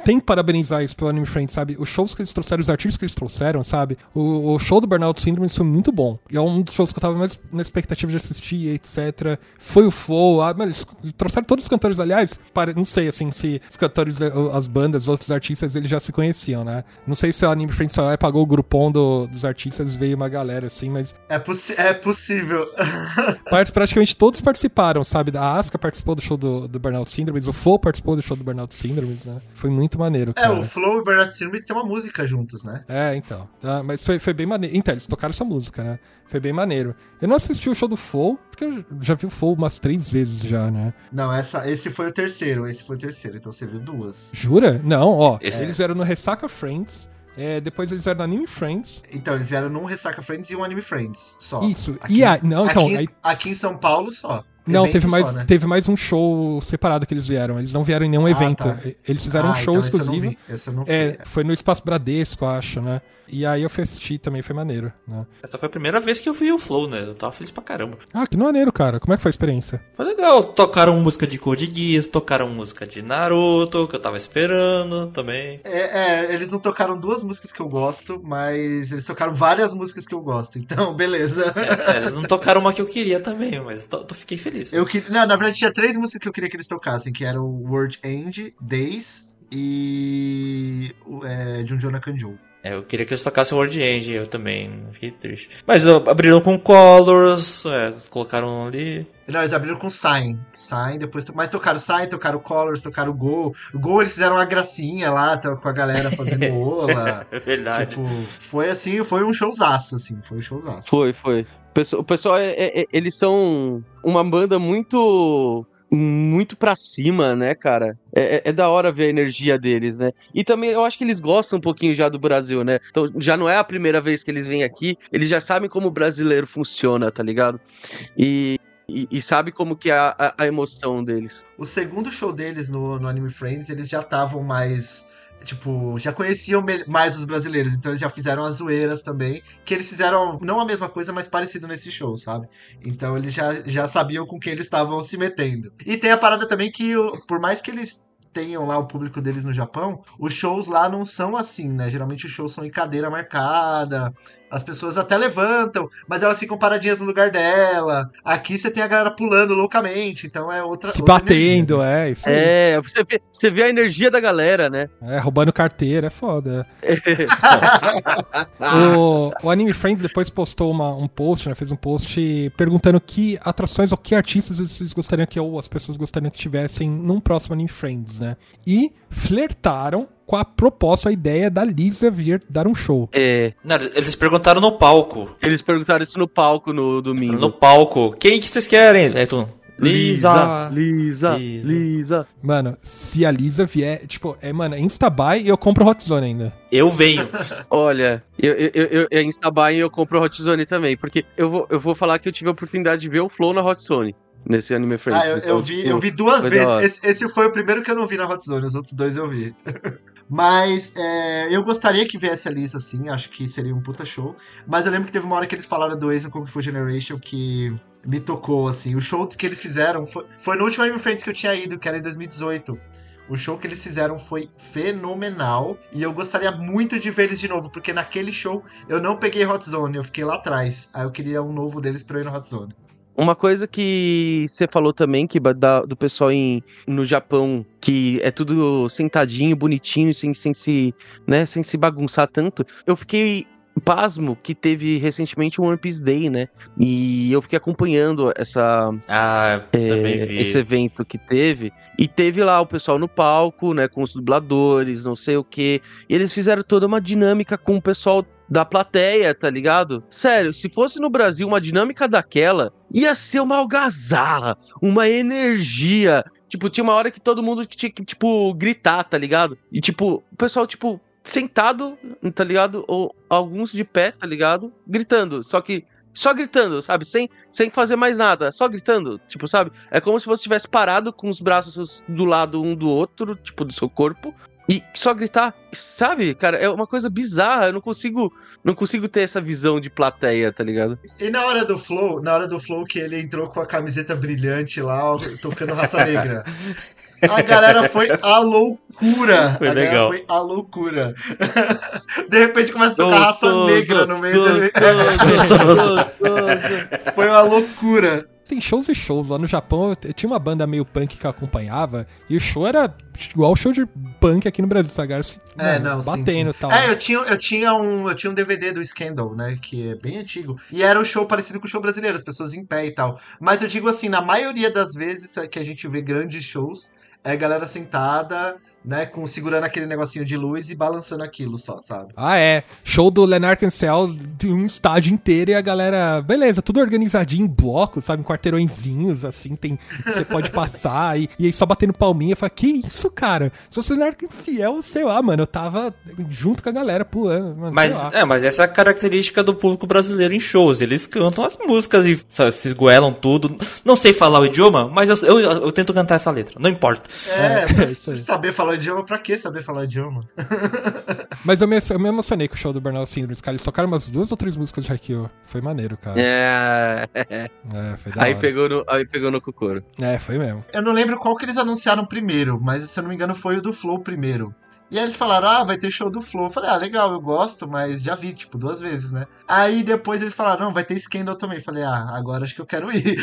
tenho que parabenizar isso pelo Anime Friends, sabe? Os shows que eles trouxeram, os artistas que eles trouxeram, sabe? O, o show do Burnout Syndrome foi muito bom. E é um dos shows que eu tava mais na expectativa de assistir, etc. Foi o Flow, ah, eles trouxeram todos os cantores, aliás, para, não sei, assim, se os cantores, eh, as bandas, os outros artistas, eles já se conheciam, né? Não sei se o Anime Friends só pagou o grupom do- dos artistas, veio uma galera, assim, mas
É, possi- é possível.
Praticamente todos participaram, sabe? A Asuka participou do show do, do Burnout Syndrome, o Fo participou do show do Burnout Syndrome, né? Foi muito maneiro,
É,
cara.
o Flow e o Bernard Syndrome tem uma música juntos, né?
É, então. Tá? Mas foi, foi bem maneiro. Então, eles tocaram essa música, né? Foi bem maneiro. Eu não assisti o show do Fo, porque eu já vi o Fo umas três vezes já, né?
Não, essa, esse foi o terceiro, esse foi o terceiro, então você viu duas.
Jura? Não, ó.
Esse-
Eles vieram no Ressaca Friends, é, depois eles vieram no Anime Friends.
Então, eles vieram num Ressaca Friends e um Anime Friends, só.
Isso.
Aqui,
e aí, não, então.
aqui,
aí-
aqui em São Paulo, só.
Não, teve mais,
só, né?
teve mais um show separado que eles vieram. Eles não vieram em nenhum
Ah,
evento.
tá.
Eles fizeram um
Ah,
show
então esse eu não
exclusivo.
vi, esse eu não vi.
É, foi no Espaço Bradesco, acho, né? E aí eu fui assistir também, foi maneiro, né?
Essa foi a primeira vez que eu vi o Flow, né? Eu tava feliz pra caramba.
Ah, que maneiro, cara. Como é que foi a experiência?
Foi legal. Tocaram música de Code Geass, tocaram música de Naruto, que eu tava esperando também.
É, é, eles não tocaram duas músicas que eu gosto, mas eles tocaram várias músicas que eu gosto, então beleza.
É, eles não tocaram uma que eu queria também, mas tô, tô- fiquei feliz.
Eu que, não, na verdade tinha três músicas que eu queria que eles tocassem, que era o World End, Days e é, Junjo Nakanjo.
É, eu queria que eles tocassem World End, eu também. Fiquei triste. Mas abriram com Colors, é, colocaram ali.
Não, eles abriram com Sign. Sign, depois. to- Mas tocaram Sign, tocaram Colors, tocaram Go. O Go eles fizeram uma gracinha lá, tá, com a galera fazendo ola.
É verdade.
tipo, foi assim, foi um showzaço, assim. Foi um showzaço.
Foi, foi. O pessoal, é- é- é- eles são uma banda muito. Muito pra cima, né, cara? É, é- é da hora ver a energia deles, né? E também eu acho que eles gostam um pouquinho já do Brasil, né? Então já não é a primeira vez que eles vêm aqui, eles já sabem como o brasileiro funciona, tá ligado? E, e, e sabe como que é a, a- a emoção deles.
O segundo show deles no, no Anime Friends, eles já estavam mais. Tipo, já conheciam mais os brasileiros, então eles já fizeram as zoeiras também. Que eles fizeram não a mesma coisa, mas parecido nesse show, sabe? Então eles já, já sabiam com quem eles estavam se metendo. E tem a parada também que, por mais que eles tenham lá o público deles no Japão, os shows lá não são assim, né? Geralmente os shows são em cadeira marcada. As pessoas até levantam, mas elas ficam paradinhas no lugar dela. Aqui você tem a galera pulando loucamente, então é outra.
Se
outra
batendo,
energia, né?
é, isso aí.
É, você vê, você vê a energia da galera, né?
É, roubando carteira, é foda. o, o Anime Friends depois postou uma- um post, né? Fez um post perguntando que atrações ou que artistas vocês gostariam que ou as pessoas gostariam que tivessem num próximo Anime Friends, né? E flertaram com a proposta, a ideia da Lisa vir dar um show.
É,
Não, eles perguntaram no palco.
eles perguntaram isso no palco no domingo.
No palco. Quem que vocês querem? Aí tu, Lisa.
Lisa,
Lisa.
Lisa.
Mano, se a Lisa vier, tipo, é, mano, Instabuy e eu compro Hot Zone ainda.
Eu venho.
Olha, eu, eu, eu, eu em Instabuy eu compro Hot Zone também, porque eu vou, eu vou falar que eu tive a oportunidade de ver o Flow na Hot Zone, nesse Anime Friends.
Ah, eu, eu
Então,
vi,
tipo,
eu vi duas vezes. Esse, esse foi o primeiro que eu não vi na Hot Zone, os outros dois eu vi. Mas é, eu gostaria que viesse a Lisa assim, acho que seria um puta show. Mas eu lembro que teve uma hora que eles falaram do Asian Kung Fu Generation que me tocou, assim. O show que eles fizeram foi, foi no último Anime Friends que eu tinha ido, que era em 2018. O show que eles fizeram foi fenomenal e eu gostaria muito de ver eles de novo, porque naquele show eu não peguei Hot Zone, eu fiquei lá atrás. Aí eu queria um novo deles pra eu ir no Hot Zone.
Uma coisa que você falou também, que da- do pessoal em, no Japão, que é tudo sentadinho, bonitinho, sem, sem, se, né, sem se bagunçar tanto. Eu fiquei pasmo que teve recentemente um One Piece Day, né? E eu fiquei acompanhando essa,
Ah,
é, esse evento que teve. E teve lá o pessoal no palco, né, com os dubladores, não sei o quê. E eles fizeram toda uma dinâmica com o pessoal da plateia, tá ligado? Sério, se fosse no Brasil uma dinâmica daquela, ia ser uma algazarra, uma energia. Tipo, tinha uma hora que todo mundo tinha que, tipo, gritar, tá ligado? E, tipo, o pessoal, tipo, sentado, tá ligado? Ou alguns de pé, tá ligado? Gritando. Só que só gritando, sabe? Sem, sem fazer mais nada, só gritando, tipo, sabe? É como se você estivesse parado com os braços do lado um do outro, tipo, do seu corpo, e só gritar, sabe, cara, é uma coisa bizarra, eu não consigo, não consigo ter essa visão de plateia, tá ligado?
E na hora do flow, na hora do flow que ele entrou com a camiseta brilhante lá, tocando raça negra. A galera foi a loucura.
Foi
a galera
legal.
foi a loucura. De repente começa a tocar raça negra no meio dele.
gostoso, gostoso.
Foi uma loucura.
Tem shows e shows. Lá no Japão eu tinha uma banda meio punk que eu acompanhava e o show era igual o show de punk aqui no Brasil, se-
É,
mano,
não, sim,
batendo e tal.
É, eu tinha, eu, tinha um, eu tinha um DVD do Scandal, né? Que é bem antigo. E era um show parecido com o show brasileiro, as pessoas em pé e tal. Mas eu digo assim, na maioria das vezes que a gente vê grandes shows, é galera sentada, né? Com, segurando aquele negocinho de luz e balançando aquilo só, sabe?
Ah, é. Show do Leonard Cancel de um estádio inteiro e a galera, beleza, tudo organizadinho em blocos, sabe? Em quarteirõezinhos, assim, tem. Você pode passar e, e aí só batendo palminha. Fala, que isso, cara? Se fosse o Leonard Cancel, sei lá, mano, eu tava junto com a galera pulando.
Mas,
sei lá.
é, mas essa é a característica do público brasileiro em shows. Eles cantam as músicas e sabe, se esgoelam tudo. Não sei falar o idioma, mas eu, eu, eu tento cantar essa letra. Não importa.
É,
É,
saber falar idioma, pra que saber falar idioma?
Mas eu me, eu me emocionei com o show do Burnout Syndrome, cara. Eles tocaram umas duas ou três músicas de Haikyuu. Foi maneiro, cara. É,
É,
foi da
aí
hora.
pegou no, aí pegou no Kokoro.
É, foi mesmo.
Eu não lembro qual que eles anunciaram primeiro, mas se eu não me engano foi o do Flow primeiro. E aí eles falaram, ah, vai ter show do Flow. Eu falei, ah, legal, eu gosto, mas já vi, tipo, duas vezes, né? Aí depois eles falaram, não, vai ter Scandal também. Eu falei, ah, agora acho que eu quero ir.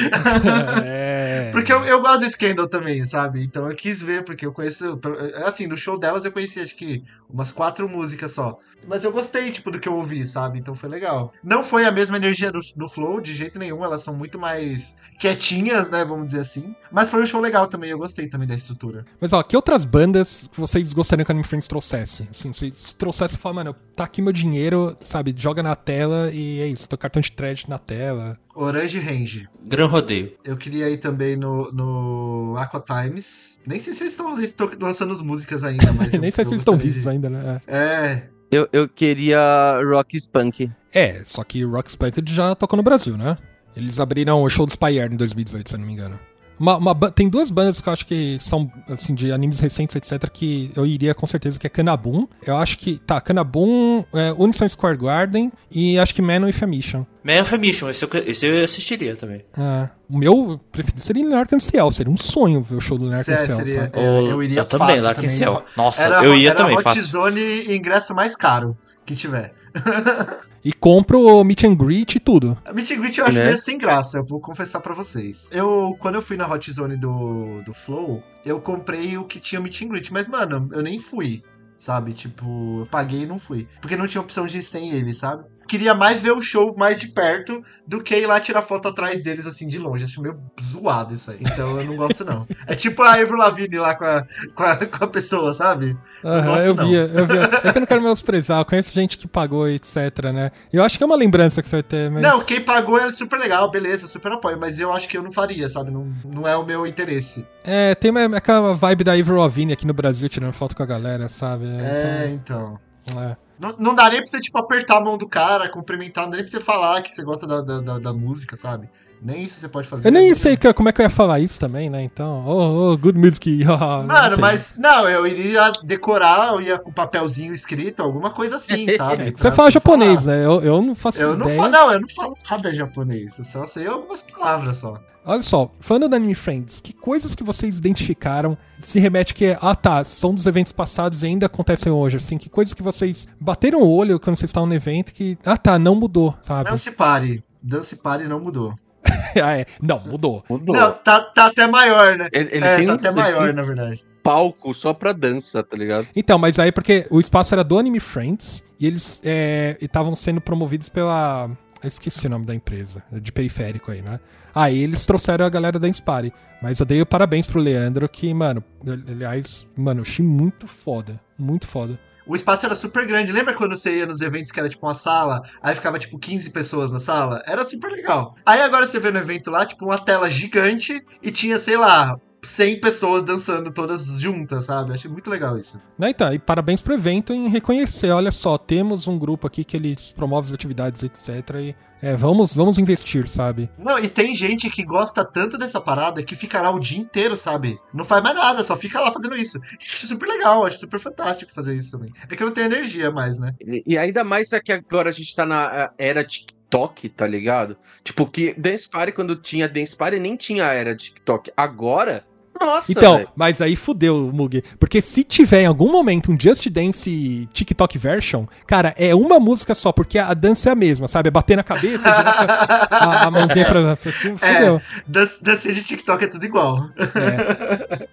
é.
porque eu, eu gosto do Scandal também, sabe? Então eu quis ver, porque eu conheço. Assim, no show delas eu conheci acho que umas quatro músicas só. Mas eu gostei, tipo, do que eu ouvi, sabe? Então foi legal. Não foi a mesma energia do, do Flow, de jeito nenhum. Elas são muito mais quietinhas, né? Vamos dizer assim. Mas foi um show legal também. Eu gostei também da estrutura.
Mas ó, que outras bandas vocês gostariam que Anime Friends trouxesse? Assim, se se trouxesse e falar, mano, tá aqui meu dinheiro, sabe? Joga na tela e é isso, tô cartão de crédito na tela.
Orange Range.
Gran Rodeio.
Eu queria ir também no, no Aqua Times. Nem sei se eles estão lançando as músicas ainda, mas. eu-
Nem sei
eu
se eles estão vivos
de-
ainda, né?
É.
Eu, eu queria Rock Spunk.
É, só que Rock Spiked já tocou no Brasil, né? Eles abriram o show do Spyre em 2018, se eu não me engano. Uma, uma tem duas bandas que eu acho que são, assim, de animes recentes, etc., que eu iria com certeza, que é Kanabun. Eu acho que, tá, Kanabun, é, Unison Square Garden e acho que Man with a Mission.
Man of a Mission, esse eu, esse eu assistiria também.
É, o meu preferido seria Leonard Cancel, seria um sonho ver o show do Leonard
Sério,
Cancel,
seria-? É, eu iria
também,
fácil
Larkin
também.
Cell. Nossa,
Era,
eu ia
era
também,
Hot
fácil.
Zone e ingresso mais caro que tiver.
E compro o Meet and Greet e tudo.
A Meet and Greet eu acho
Né?
meio sem graça, eu vou confessar pra vocês. Eu, quando eu fui na Hot Zone do, do Flow, eu comprei o que tinha Meet and Greet, mas, mano, eu nem fui, sabe? Tipo, eu paguei e não fui. Porque não tinha opção de ir sem ele, sabe? Queria mais ver o show mais de perto do que ir lá tirar foto atrás deles, assim, de longe. Acho meio zoado isso aí. Então eu não gosto, não. É tipo a Avril Lavigne lá com a, com a, com a pessoa, sabe? Gosto,
eu
não.
via, eu via. É que eu não quero menosprezar, eu conheço gente que pagou, etc, né? Eu acho que é uma lembrança que você vai ter, mas...
Não, quem pagou é super legal, beleza, super apoio, mas eu acho que eu não faria, sabe? Não, não é o meu interesse.
É, tem uma- aquela vibe da Avril Lavigne aqui no Brasil, tirando foto com a galera, sabe?
É, então.
Então, é.
Não, não dá nem pra você, tipo, apertar a mão do cara, cumprimentar, não dá nem pra você falar que você gosta da, da, da- da música, sabe? Nem isso você pode fazer.
Eu nem sei que- como é que eu ia falar isso também, né? Então, oh, oh good music. haha, não
Mano,
sei.
mas, não, eu iria decorar, eu ia com papelzinho escrito, alguma coisa assim, sabe?
É você fala japonês,
falar.
né? Eu, eu não faço
Eu não
ideia.
falo, não, eu não falo nada japonês, eu só sei algumas palavras só.
Olha só, falando da Anime Friends, que coisas que vocês identificaram se remete que, ah tá, são dos eventos passados e ainda acontecem hoje, assim, que coisas que vocês bateram o olho quando vocês estavam no evento que, ah tá, não mudou, sabe?
Dance Party, Dance Party não mudou.
ah, é. Não, mudou.
Mudou.
Não, tá, tá até maior, né?
Ele, ele
é,
tem
tá
um,
até maior,
tem
na verdade.
palco só pra dança, tá ligado?
Então, mas aí porque o espaço era do Anime Friends e eles é, estavam sendo promovidos pela. Eu esqueci o nome da empresa, de periférico aí, né? Aí eles trouxeram a galera da Inspire. Mas eu dei parabéns pro Leandro, que, mano, aliás, mano, eu achei muito foda. Muito foda.
O espaço era super grande. Lembra quando você ia nos eventos que era tipo uma sala, aí ficava tipo 15 pessoas na sala? Era super legal. Aí agora você vê no evento lá, tipo, uma tela gigante e tinha, sei lá, 100 pessoas dançando todas juntas, sabe? Achei muito legal isso.
Né, então, e parabéns pro evento em reconhecer. Olha só, temos um grupo aqui que ele promove as atividades, etc. E é, vamos, vamos investir, sabe?
Não, e tem gente que gosta tanto dessa parada que fica lá o dia inteiro, sabe? Não faz mais nada, só fica lá fazendo isso. Acho super legal, acho super fantástico fazer isso também. É que eu não tenho energia mais, né?
E, e ainda mais é que agora a gente tá na era TikTok, tá ligado? Tipo, que Dance Party, quando tinha Dance Party, nem tinha a era TikTok. Agora, nossa,
Então,
velho.
mas aí fudeu, Mug. Porque se tiver em algum momento um Just Dance TikTok version, cara, é uma música só, porque a dança é a mesma, sabe? É bater na cabeça, a, a mãozinha pra, pra cima,
É.
fudeu.
Dan dancinha de TikTok é tudo igual.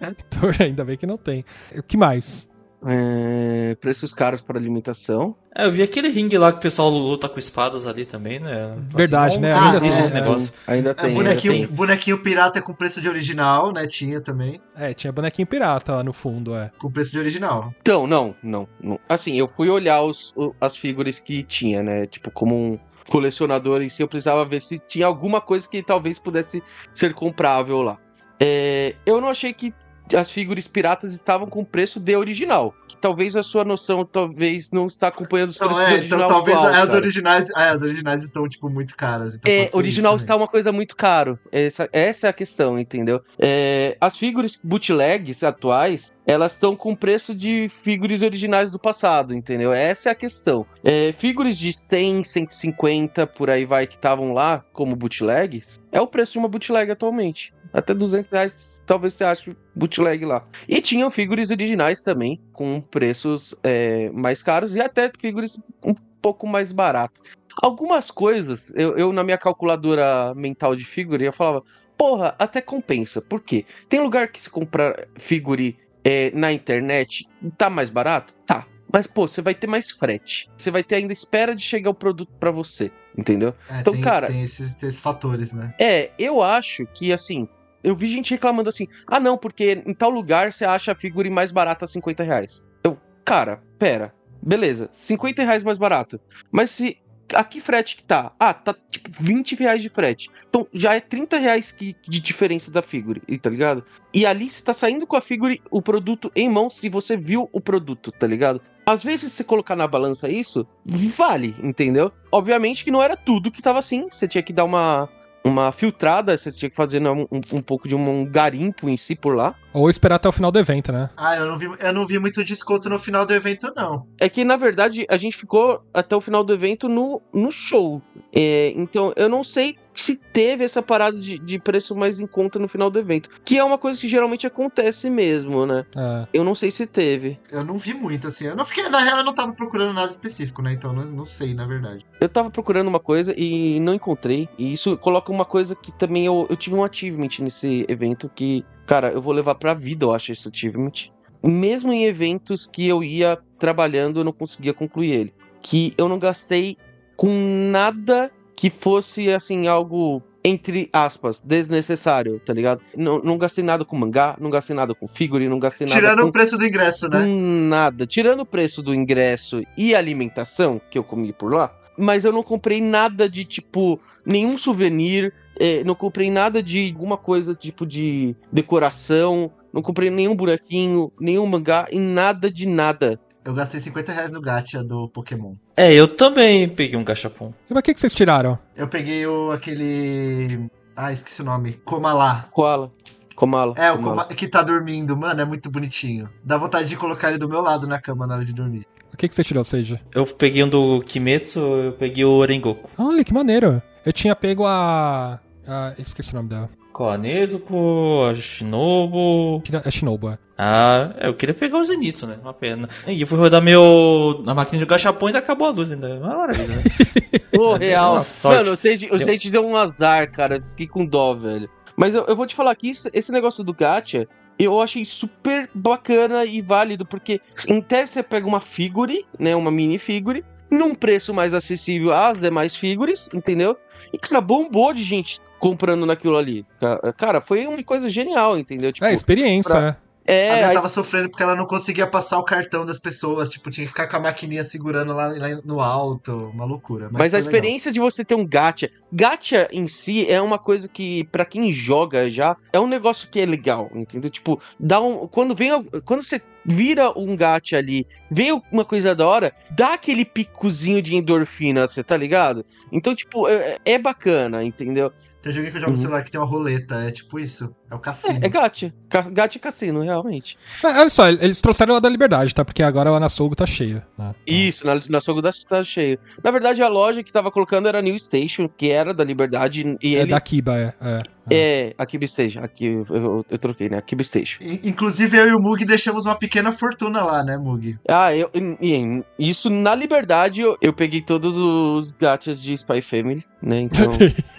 Então, ainda bem que não tem. O que mais?
É, preços caros para alimentação.
É, eu vi aquele ringue lá que o pessoal luta com espadas ali também, né?
Verdade, né?
Ainda
Ainda
tem,
esse
é.
negócio.
Ainda
É,
tem. ainda
bonequinho,
tem.
bonequinho pirata com preço de original, né? Tinha também.
É, tinha bonequinho pirata lá no fundo, é.
Com preço de original.
Então, não, não, não. Assim, eu fui olhar os, as figuras que tinha, né? Tipo, como um colecionador em si, eu precisava ver se tinha alguma coisa que talvez pudesse ser comprável lá. É, eu não achei que as figuras piratas estavam com preço de original. Que talvez a sua noção talvez não está acompanhando os
Não,
preços de
é,
original
então talvez
atual,
as
cara.
originais. É, as originais estão, tipo, muito caras. Então
É, original está uma coisa muito caro. Essa, essa é a questão, entendeu? É, as figuras bootlegs atuais, elas estão com preço de figuras originais do passado, entendeu? Essa é a questão. É, figuras de 100, 150, por aí vai, que estavam lá como bootlegs, é o preço de uma bootleg atualmente. Até 200 reais, talvez você ache bootleg lá. E tinham figuras originais também, com preços é, mais caros, e até figuras um pouco mais baratas. Algumas coisas, eu, eu, na minha calculadora mental de figure, eu falava, porra, até compensa. Por quê? Tem lugar que se comprar figure é, na internet, tá mais barato? Tá. Mas, pô, você vai ter mais frete. Você vai ter ainda espera de chegar o produto pra você, entendeu?
É,
Então,
tem,
cara-
tem esses, esses fatores, né?
É, eu acho que, assim, eu vi gente reclamando assim, ah, não, porque em tal lugar você acha a figure mais barata a 50 reais. Eu, cara, pera, beleza, 50 reais mais barato. Mas se. A que frete que tá? Ah, tá tipo 20 reais de frete. Então já é 30 reais que, de diferença da figure, tá ligado? E ali você tá saindo com a figure, o produto em mão, se você viu o produto, tá ligado? Às vezes, se colocar na balança isso, vale, entendeu? Obviamente que não era tudo que tava assim. Você tinha que dar uma, uma filtrada, você tinha que fazer né, um, um pouco de um garimpo em si por lá.
Ou esperar até o final do evento, né?
Ah, eu não vi, eu não vi muito desconto no final do evento, não.
É que, na verdade, a gente ficou até o final do evento no, no show. É, então, eu não sei se teve essa parada de, de preço mais em conta no final do evento. Que é uma coisa que geralmente acontece mesmo, né?
É.
Eu não sei se teve.
Eu não vi muito, assim. Eu não fiquei, na real, eu não tava procurando nada específico, né? Então não, não sei, na verdade.
Eu tava procurando uma coisa e não encontrei. E isso coloca uma coisa que também eu, eu tive um achievement nesse evento que, cara, eu vou levar pra vida, eu acho, esse achievement. Mesmo em eventos que eu ia trabalhando, eu não conseguia concluir ele. Que eu não gastei com nada que fosse, assim, algo, entre aspas, desnecessário, tá ligado? Não, não gastei nada com mangá, não gastei nada com figure, não gastei nada
Tirando
com
o preço do ingresso, né?
nada. Tirando o preço do ingresso e alimentação que eu comi por lá, mas eu não comprei nada de tipo nenhum souvenir, eh, não comprei nada de alguma coisa tipo de decoração, não comprei nenhum buraquinho, nenhum mangá e nada de nada.
Eu gastei 50 reais no gacha do Pokémon.
É, eu também peguei um gachapon.
E mas o que, que vocês tiraram?
Eu peguei o aquele. Ah, esqueci o nome. Komalá.
Koala. Komala.
É, o
Komala.
Koma... que tá dormindo. Mano, é muito bonitinho. Dá vontade de colocar ele do meu lado na cama na hora de dormir.
O que, que você tirou, Seja?
Eu peguei um do Kimetsu, eu peguei o Orengoku.
Olha, que maneiro. Eu tinha pego a. a esqueci o nome dela.
Qual a Nezuko, a Shinobu...
Tira- É Shinobu, é.
Ah, eu queria pegar o Zenitsu, né? Uma pena. E eu fui rodar meu... na máquina de gachapon e ainda acabou a luz ainda. Uma maravilha, né?
Ô, real. Mano, o Sage, o
Deu.
Sage deu um azar, cara. Fiquei com dó, velho. Mas eu, eu vou te falar que isso- esse negócio do gacha, eu achei super bacana e válido, porque em tese você pega uma figure, né, uma mini figure, num preço mais acessível às demais figures, entendeu? E, cara, bombou de gente comprando naquilo ali. Ca- Cara, foi uma coisa genial, entendeu? Tipo,
É, experiência,
pra-
é.
É,
a minha
aí-
tava sofrendo porque ela não conseguia passar o cartão das pessoas. Tipo, tinha que ficar com a maquininha segurando lá, lá no alto. Uma loucura.
Mas, a
foi legal.
experiência de você ter um gacha, gacha em si é uma coisa que pra quem joga já é um negócio que é legal, entendeu? Tipo, dá um quando vem quando você vira um gacha ali, vê uma coisa da hora, dá aquele picozinho de endorfina, você tá ligado? Então, tipo, é, é bacana, entendeu?
Tem joguinho que eu jogo no
Uhum.
celular que tem uma roleta. É tipo isso. É o cassino.
É, é gacha, gacha e cassino, realmente.
Mas, olha só, eles trouxeram a da liberdade, tá? Porque agora o Anasogo tá cheio. Né?
Isso, na, na Sogo tá cheio. Na verdade, a loja que tava colocando era a New Station, que era da Liberdade, e
É
ele
da Kiba, é. é.
é a Kibi Station, aqui eu, eu- eu troquei, né? A Kibi Station.
In- Inclusive, eu e o Mug deixamos uma pequena fortuna lá, né, Mug?
Ah, eu, e- isso na liberdade eu, eu peguei todos os gachas de Spy Family, né? Então.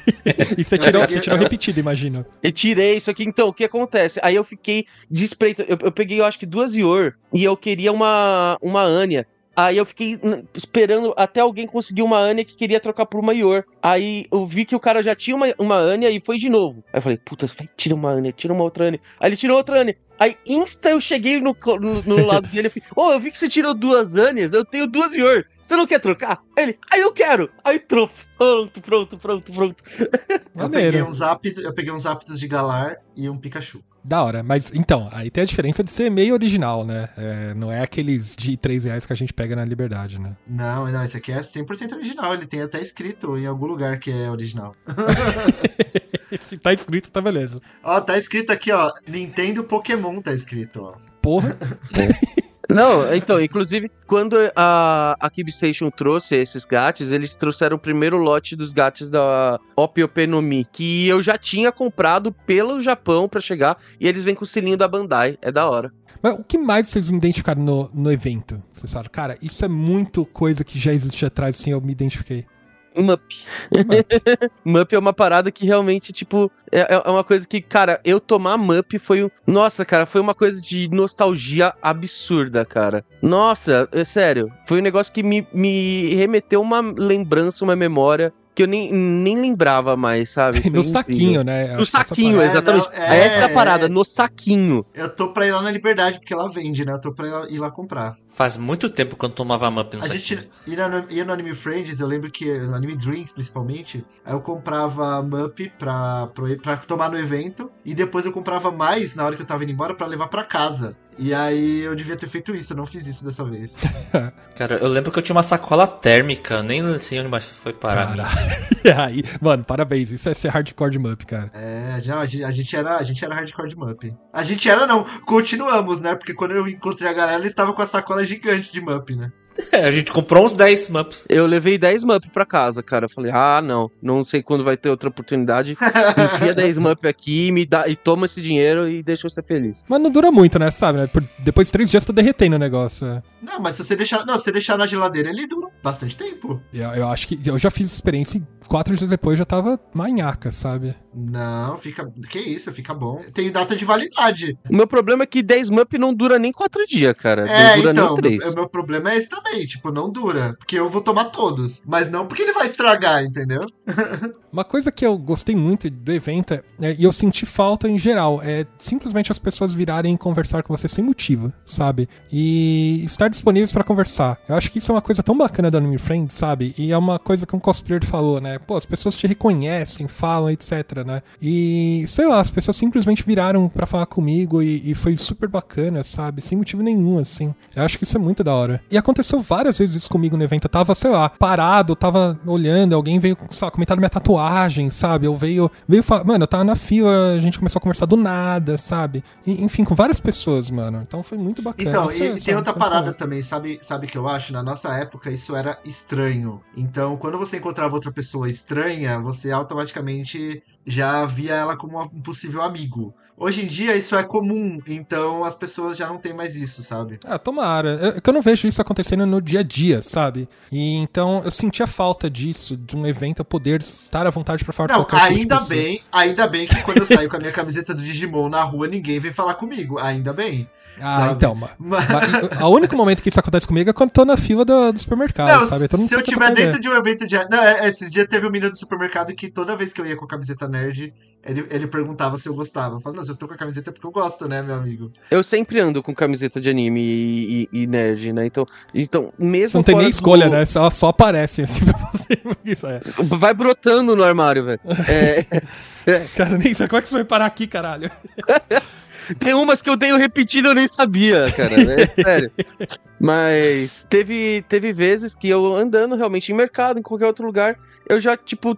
E você tirou,
É,
você tirou repetido, imagino.
eu tirei isso aqui. Então, o que acontece? Aí eu fiquei despreito. Eu, eu peguei, eu acho que duas Yor e eu queria uma, uma Anya. Aí eu fiquei esperando até alguém conseguir uma Anya que queria trocar por uma Yor. Aí eu vi que o cara já tinha uma, uma Anya e foi de novo. Aí eu falei, puta, tira uma Anya, tira uma outra Anya. Aí ele tirou outra Anya. Aí insta eu cheguei no, no, no lado dele e falei, ô, eu vi que você tirou duas Anyas, eu tenho duas Yor. Você não quer trocar? Aí ele, aí eu quero. Aí troco. Pronto, pronto, pronto, pronto.
Eu peguei,
Maneiro.
uns Zapdos, eu peguei uns Zapdos de Galar e um Pikachu.
Da hora. Mas então, aí tem a diferença de ser meio original, né? É, não é aqueles de 3 reais que a gente pega na liberdade, né?
Não, não, esse aqui é 100% original. Ele tem até escrito em algum lugar que é original.
Se tá escrito, tá beleza.
Ó, tá escrito aqui, ó. Nintendo Pokémon tá escrito, ó.
Porra.
Não, então, inclusive, quando a, a Station trouxe esses gatos, eles trouxeram o primeiro lote dos gatos da Opiopé no Mi, que eu já tinha comprado pelo Japão pra chegar, e eles vêm com o selinho da Bandai, é da hora.
Mas o que mais vocês identificaram no, no evento? Vocês falaram, cara, isso é muito coisa que já existia atrás, assim, eu me identifiquei.
Mup. Mup é uma parada que realmente, tipo, é, é uma coisa que, cara, eu tomar Mup foi. um- Nossa, cara, foi uma coisa de nostalgia absurda, cara. Nossa, é sério. Foi um negócio que me, me remeteu uma lembrança, uma memória que eu nem, nem lembrava mais, sabe? Foi
no
incrível.
saquinho, né?
No
essa
saquinho,
parada-
É,
exatamente.
não, é,
Essa é a parada,
é.
no saquinho.
Eu tô pra ir lá na Liberdade, porque ela vende, né? Eu tô pra ir lá comprar.
Faz muito tempo que eu não tomava Mup no
A gente ia no, ia no Anime Friends, eu lembro que no Anime Drinks, principalmente, aí eu comprava Mup pra, pra, pra tomar no evento, e depois eu comprava mais na hora que eu tava indo embora pra levar pra casa. E aí eu devia ter feito isso, eu não fiz isso dessa vez.
Cara, eu lembro que eu tinha uma sacola térmica, nem sei onde mais foi parar.
Cara. aí, mano, parabéns. Isso é ser hardcore de Mup, cara.
É, já, a, gente, a gente era, a gente era hardcore de Mup. A gente era não, continuamos, né? Porque quando eu encontrei a galera, eles estavam com a sacola gigante de Mup, né?
É, a gente comprou uns 10 Mups.
Eu levei 10 Mup pra casa, cara. Eu falei, ah, não, não sei quando vai ter outra oportunidade. Enfia 10 Mup aqui me dá, e toma esse dinheiro e deixa eu ser feliz.
Mas não dura muito, né? Sabe, né? Por- depois de três dias tá derretendo o negócio. é.
Não, mas se você deixar, não, se você deixar na geladeira, ele dura bastante tempo.
Eu, eu acho que eu já fiz experiência e quatro dias depois já tava manhaca, sabe?
Não, fica, que isso, fica bom. Tem data de validade.
O meu problema é que 10 Mup não dura nem 4 dias, cara.
É,
não dura
então,
nem 3.
o meu problema é esse também, tipo, não dura, porque eu vou tomar todos, mas não porque ele vai estragar, entendeu?
Uma coisa que eu gostei muito do evento é, é- e eu senti falta em geral é simplesmente as pessoas virarem e conversar com você sem motivo, sabe? E estar disponíveis pra conversar. Eu acho que isso é uma coisa tão bacana do Anime Friends, sabe? E é uma coisa que um cosplayer falou, né? Pô, as pessoas te reconhecem, falam, etc, né? E sei lá, as pessoas simplesmente viraram pra falar comigo e, e foi super bacana, sabe? Sem motivo nenhum, assim. Eu acho que isso é muito da hora. E aconteceu várias vezes isso comigo no evento. Eu tava, sei lá, parado, tava olhando, alguém veio, sei lá, comentar minha tatuagem, sabe? Eu veio, veio falar, mano, eu tava na fila, a gente começou a conversar do nada, sabe? E, enfim, com várias pessoas, mano. Então foi muito bacana.
Então,
é-
e, tem outra parada. Também, sabe, sabe que eu acho? Na nossa época isso era estranho. Então, quando você encontrava outra pessoa estranha, você automaticamente já via ela como um possível amigo. Hoje em dia isso é comum, então as pessoas já não têm mais isso, sabe?
Ah, tomara. É que eu não vejo isso acontecendo no dia a dia, sabe? E então eu sentia falta disso, de um evento poder estar à vontade pra falar
Não, ainda bem, ainda bem que quando eu saio com a minha camiseta do Digimon na rua, ninguém vem falar comigo. Ainda bem.
Ah,
sabe?
então, ma-
Mas...
mas o único momento que isso acontece comigo é quando tô na fila do, do supermercado,
Não,
sabe?
Se eu tiver dentro de um evento de. Não, é- esses dias teve um menino do supermercado que toda vez que eu ia com a camiseta nerd, ele, ele perguntava se eu gostava. Eu falava, eu estou com a camiseta é porque eu gosto, né, meu amigo?
Eu sempre ando com camiseta de anime e, e- e nerd, né? Então, então mesmo.
Não tem nem
do-
escolha, né? Só, só aparece assim pra você. Isso é.
Vai brotando no armário, velho. É,
Cara, nem sabe como é que você vai parar aqui, caralho.
tem umas que eu tenho repetido e eu nem sabia, cara. né? Sério. Mas teve, teve vezes que eu andando realmente em mercado, em qualquer outro lugar, eu já, tipo.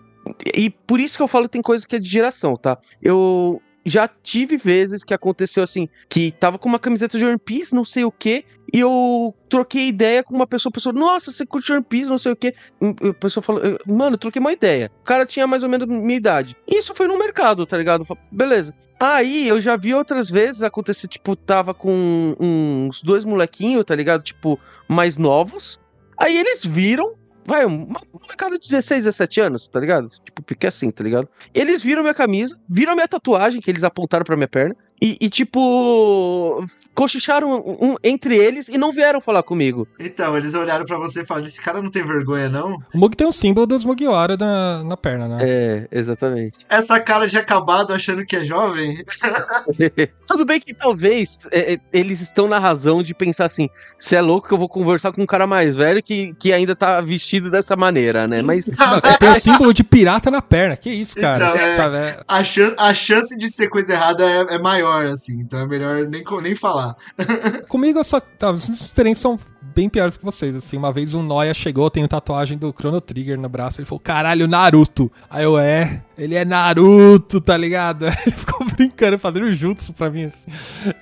E por isso que eu falo que tem coisa que é de geração, tá? Eu já tive vezes que aconteceu assim, que tava com uma camiseta de One Piece, não sei o quê, e eu troquei ideia com uma pessoa, a pessoa, nossa, você curte One Piece, não sei o quê. A pessoa falou, "Eu- mano, eu troquei uma ideia. O cara tinha mais ou menos minha idade. Isso foi no mercado, tá ligado? Beleza. Aí eu já vi outras vezes acontecer, tipo, tava com uns dois molequinhos, tá ligado? Tipo, mais novos. Aí eles viram, vai, uma molecada de 16, 17 anos, tá ligado? Tipo, porque assim, tá ligado? Eles viram minha camisa, viram minha tatuagem que eles apontaram pra minha perna. E, e, tipo, cochicharam um, entre eles e não vieram falar comigo.
Então, eles olharam pra você e falaram: esse cara não tem vergonha, não?
O Mug tem um símbolo dos Mugiwara na, na perna, né?
É, exatamente.
Essa cara de acabado achando que é jovem?
Tudo bem que talvez é, é, eles estão na razão de pensar assim: se é louco que eu vou conversar com um cara mais velho que, que ainda tá vestido dessa maneira, né? Mas
Não, tem o símbolo de pirata na perna. Que isso, cara?
Então, é.
Sabe, é-
A, chan- a chance de ser coisa errada é, é maior, assim. Então é melhor nem, nem falar.
Comigo, só, tá, as minhas experiências são bem piores que vocês. Assim, uma vez um Noia chegou, tem tatuagem do Chrono Trigger no braço. Ele falou: caralho, Naruto. Aí eu, é, ele é Naruto, tá ligado? Ele ficou brincando, fazendo jutsu pra mim. Assim.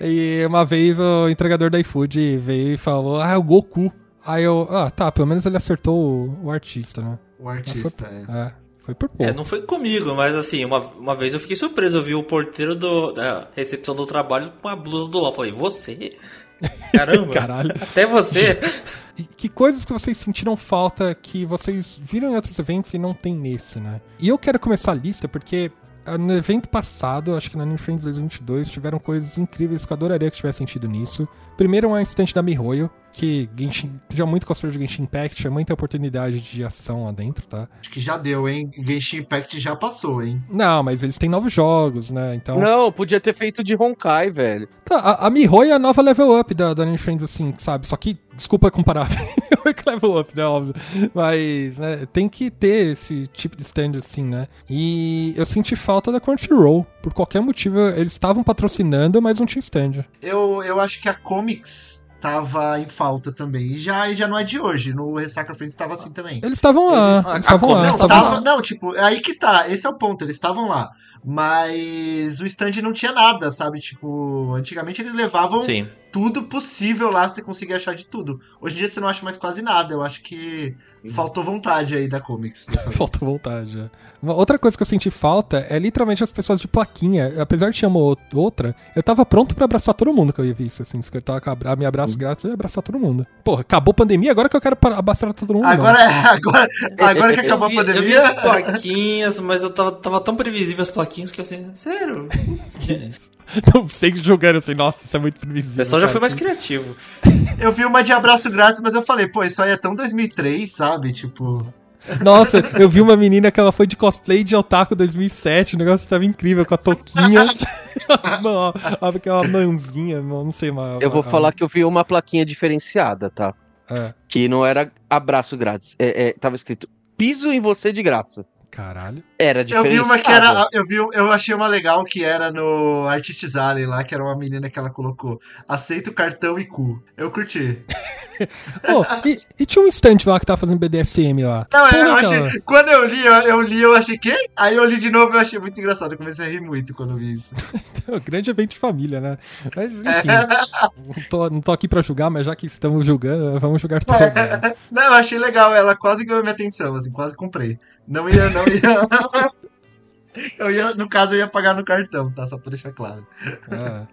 E uma vez o entregador da iFood veio e falou: ah, é o Goku. Aí eu, ah, tá, pelo menos ele acertou o, o artista, né?
O artista, é.
É, foi por pouco.
É, não foi comigo, mas assim, uma, uma vez eu fiquei surpreso. Eu vi o porteiro do, da recepção do trabalho com a blusa do LOL. Falei, você? Caramba,
Caralho.
até você.
E que coisas que vocês sentiram falta que vocês viram em outros eventos e não tem nesse, né? E eu quero começar a lista porque ah, no evento passado, acho que na Anime Friends 2022, tiveram coisas incríveis que eu adoraria que tivesse sentido nisso. Primeiro, um instante da Mihoyo, que Genshin, tinha muito cosplay de Genshin Impact, tinha muita oportunidade de ação lá dentro, tá?
Acho que já deu, hein? Genshin Impact já passou, hein?
Não, mas eles têm novos jogos, né? Então.
não, podia ter feito de Honkai, velho.
Tá, a, a Mihoyo é a nova level up da, da Anime Friends, assim, sabe? Só que, desculpa comparar Mihoyo com level up, né? Óbvio. Mas, né, tem que ter esse tipo de stand, assim, né? E eu senti falta da Crunchyroll. Por qualquer motivo, eles estavam patrocinando, mas não tinha stand.
Eu, eu acho que a Comics tava em falta também. E já, e já não é de hoje. No Ressaca Friends tava assim também.
Eles estavam lá,
Eles-
eles
a- a
estavam lá.
Não, tava,
lá.
não, tipo, é aí que tá, esse é o ponto, eles estavam lá. Mas o stand não tinha nada, sabe? Tipo, antigamente eles levavam
Sim.
Tudo possível lá, você conseguia achar de tudo. Hoje em dia você não acha mais quase nada, eu acho que faltou vontade aí da Comics.
Falta vontade. é. Uma outra coisa que eu senti falta é literalmente as pessoas de plaquinha. Apesar de chamar o- outra, eu tava pronto pra abraçar todo mundo que eu ia ver isso. Assim, se eu tava com a, a minha abraço grátis, eu ia abraçar todo mundo. Porra, acabou a pandemia, agora que eu quero abraçar todo mundo.
Agora, é- agora, agora que acabou
vi,
a
Eu vi
pandemia.
as plaquinhas, mas eu tava, tava tão previsível as plaquinhas que eu assim, sério?
Não sei jogando assim, nossa, isso é muito
O
previsível.
pessoal já
cara.
foi mais criativo.
Eu vi uma de abraço grátis, mas eu falei, pô, isso aí é tão 2003, sabe? Tipo.
Nossa, eu vi uma menina que ela foi de cosplay de Otaku 2007, o negócio tava incrível, com a touquinha. Não, aquela mãozinha, não sei, uma...
Eu vou
uma-
falar que eu vi uma plaquinha diferenciada, tá?
É,
Que não era abraço grátis. É, é, tava escrito piso em você de graça.
Caralho.
Era
Eu
diferenciada.
vi uma que era. Eu, vi, eu achei uma legal que era no Artists Alley lá, que era uma menina que ela colocou. Aceita o cartão e cu. Eu curti.
Pô, e, e tinha um stand lá que tava fazendo BDSM lá.
Não,
Porra,
eu achei. Quando eu li, eu, eu li, eu achei que. Aí eu li de novo eu achei muito engraçado. Eu comecei a rir muito quando eu vi isso.
É um grande evento de família, né? Mas, enfim, não, tô, não tô aqui pra julgar, mas já que estamos julgando, vamos julgar mundo. né?
Não, eu achei legal, ela quase ganhou minha atenção, assim, quase comprei. Não ia, não ia. Eu ia, no caso, eu ia pagar no cartão, tá? Só pra deixar claro.
É.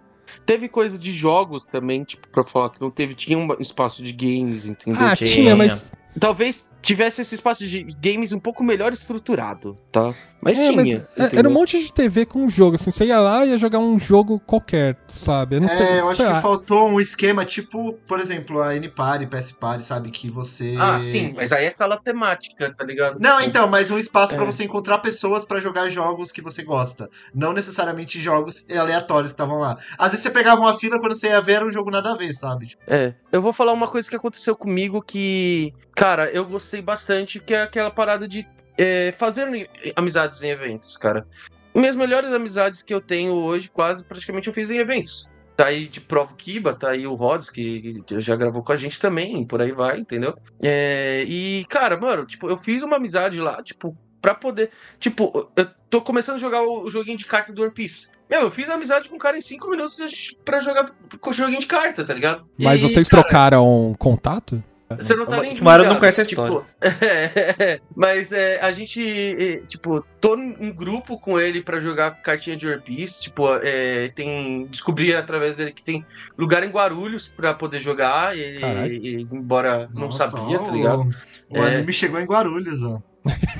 Teve coisa de jogos também, tipo, pra falar que não teve. Tinha um espaço de games, entendeu?
Ah,
Tinha.
tinha, mas
Talvez tivesse esse espaço de games um pouco melhor estruturado, tá? Mas
É,
tinha.
mas é- era um monte de TV com um jogo, assim, você ia lá e ia jogar um jogo qualquer, sabe? Eu não sei,
É, eu acho
sei
que
lá.
faltou um esquema tipo, por exemplo, a N-Party, PS Party, sabe? Que você.
Ah, sim, mas aí é sala temática, tá ligado?
Não, então, mas um espaço pra
É.
você encontrar pessoas pra jogar jogos que você gosta. Não necessariamente jogos aleatórios que estavam lá. Às vezes você pegava uma fila quando você ia ver era um jogo nada a ver, sabe?
É, eu vou falar uma coisa que aconteceu comigo que, cara, eu gostei bastante, que é aquela parada de é, fazer amizades em eventos, cara. Minhas melhores amizades que eu tenho hoje, quase praticamente eu fiz em eventos. Tá aí de Provo Kiba, tá aí o Rods, que, já gravou com a gente também, por aí vai, entendeu? É, e, cara, mano, tipo, eu fiz uma amizade lá, tipo, pra poder. Tipo, eu tô começando a jogar o, o joguinho de carta do One Piece. Meu, eu fiz amizade com um cara em 5 minutos pra jogar com o joguinho de carta, tá ligado?
Mas
E,
vocês
cara,
trocaram contato?
Você não tá
O
nem
Mario não conhece a
tipo,
história.
é, mas é, a gente, é, tipo, tô em grupo com ele pra jogar cartinha de One Piece, tipo, é, tem, descobri através dele que tem lugar em Guarulhos pra poder jogar, e, e- embora não
Nossa,
sabia, tá ligado?
O, o
É.
anime chegou em Guarulhos, ó.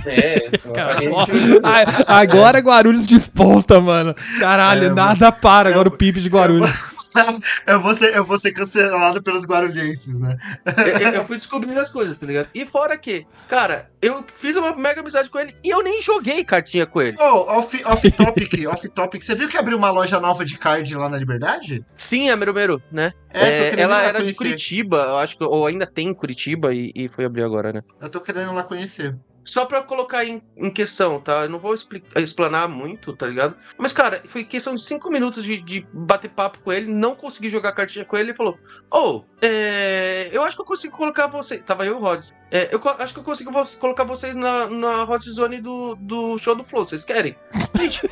É,
Cara,
a gente-
agora Guarulhos desponta, mano. Caralho,
É,
nada para agora o PIB de Guarulhos.
Eu vou ser, eu vou ser cancelado pelos guarulhenses, né?
eu, eu fui descobrindo as coisas, tá ligado? E fora que, cara, eu fiz uma mega amizade com ele e eu nem joguei cartinha com ele.
Oh, off, off topic, off topic. Você viu que abriu uma loja nova de card lá na Liberdade?
Sim, a Mero, né?
É,
É, ela era de
conhecer.
Curitiba, eu acho que, ou ainda tem em Curitiba e, e foi abrir agora, né?
Eu tô querendo lá conhecer.
Só pra colocar em, em questão, tá? Eu não vou expli- explanar muito, tá ligado? Mas, cara, foi questão de cinco minutos de, de bater papo com ele, não consegui jogar cartinha com ele e falou: Ô, é, eu acho que eu consigo colocar você. Tava eu e o Rods. É, eu acho que eu consigo colocar vocês na, na hot zone do, do show do Flow. Vocês querem? Gente,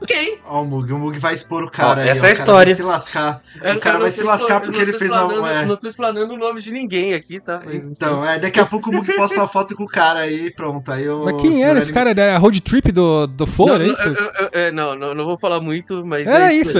ok.
Ó, o Mug, o Mug vai expor o cara
Ó,
aí.
essa
ó,
é a história.
Vai se lascar.
Eu-
O cara vai se lascar porque ele fez uma- é.
Não tô explanando o nome de ninguém aqui, tá? Mas-
Então, é, daqui a pouco o Mug posta uma foto com o cara aí e pronto. Aí eu,
Mas quem era esse cara? Era a road trip do, do
Não,
era
não,
isso?
eu- eu- eu- é, não, não, não vou falar muito, mas.
Era
é
isso,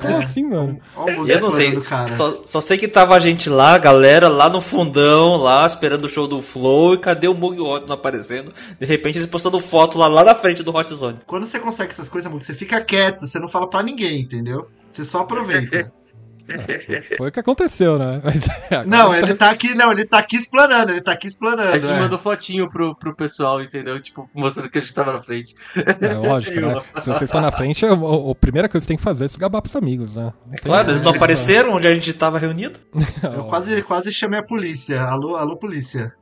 como
É.
assim, mano?
Ó, o Mug
Eu não sei.
cara.
Só, só sei que tava a gente lá, a galera lá no fundão, lá esperando o show do Flow, e cadê o Mug e o não aparecendo? De repente eles postando foto lá, lá na frente do Hot Zone.
Quando você consegue essas coisas, Mug, você fica quieto, você não fala pra ninguém, entendeu? Você só aproveita.
Foi o que aconteceu, né? Mas, é,
Não,
tá-
ele tá aqui, não, ele tá aqui explanando, ele tá aqui explanando.
A gente
é.
mandou fotinho pro, pro pessoal, entendeu? Tipo, mostrando que a gente tava na frente.
É lógico, né? Se vocês estão na frente, a, a- a primeira coisa que você tem que fazer é se gabar pros amigos, né? Não
Claro, eles não
é,
apareceram onde a gente tava reunido.
Eu quase, quase chamei a polícia. Alô, alô, polícia.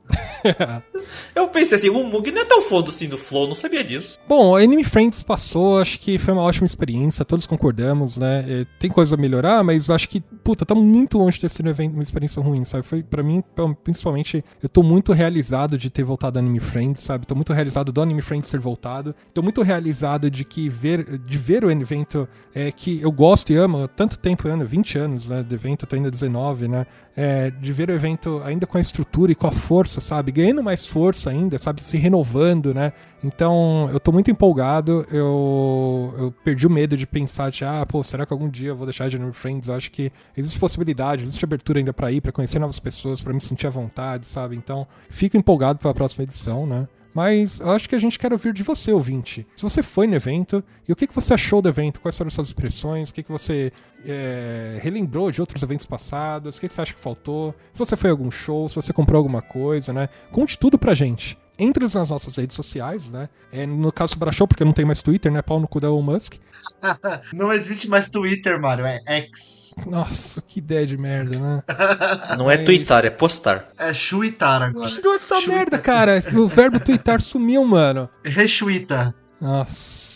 Eu pensei assim, o Mug não é tão foda assim do Flow, não sabia disso.
Bom, Anime Friends passou, acho que foi uma ótima experiência, todos concordamos, né? É, Tem coisa a melhorar, mas acho que, puta, tá muito longe de ter sido um uma experiência ruim, sabe? Foi, pra mim, pr- principalmente, eu tô muito realizado de ter voltado ao Anime Friends, sabe? Tô muito realizado do Anime Friends ter voltado. Tô muito realizado de que ver, de ver o evento é, que eu gosto e amo há tanto tempo, ano, 20 anos, né? Do evento, tô ainda 19, né? É, de ver o evento ainda com a estrutura e com a força, sabe? Ganhando mais força ainda, sabe? Se renovando, né? Então, eu tô muito empolgado. Eu, eu perdi o medo de pensar de, ah, pô, será que algum dia eu vou deixar de Anime Friends? Eu acho que existe possibilidade, existe abertura ainda pra ir, pra conhecer novas pessoas, pra me sentir à vontade, sabe? Então, fico empolgado pela próxima edição, né? Mas eu acho que a gente quer ouvir de você, ouvinte. Se você foi no evento, e o que, que você achou do evento? Quais foram as suas impressões? O que, que você é, relembrou de outros eventos passados? O que, que você acha que faltou? Se você foi a algum show, se você comprou alguma coisa, né? Conte tudo pra gente. Entre nas nossas redes sociais, né? É, no caso do Show, porque não tem mais Twitter, né? Pau no cu da Elon Musk.
Não existe mais Twitter, Mário, é X.
Nossa, que ideia de merda, né?
Não é tweetar, é postar.
É chuitar agora.
Tirou essa merda, cara. O verbo twittar sumiu, mano.
Rechuita.
Nossa.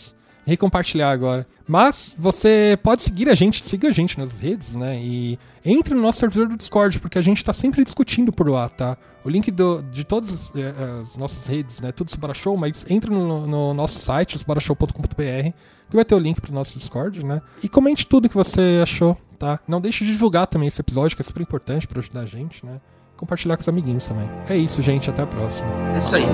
E compartilhar agora. Mas você pode seguir a gente, siga a gente nas redes, né? E entre no nosso servidor do Discord, porque a gente tá sempre discutindo por lá, tá? O link do- de todas as, eh, as nossas redes, né? Tudo Subara Show, mas entra no, no nosso site, subarashow.com.br, que vai ter o link pro nosso Discord, né? E comente tudo que você achou, tá? Não deixe de divulgar também esse episódio, que é super importante pra ajudar a gente, né? Compartilhar com os amiguinhos também. É isso, gente. Até a próxima.
É isso aí.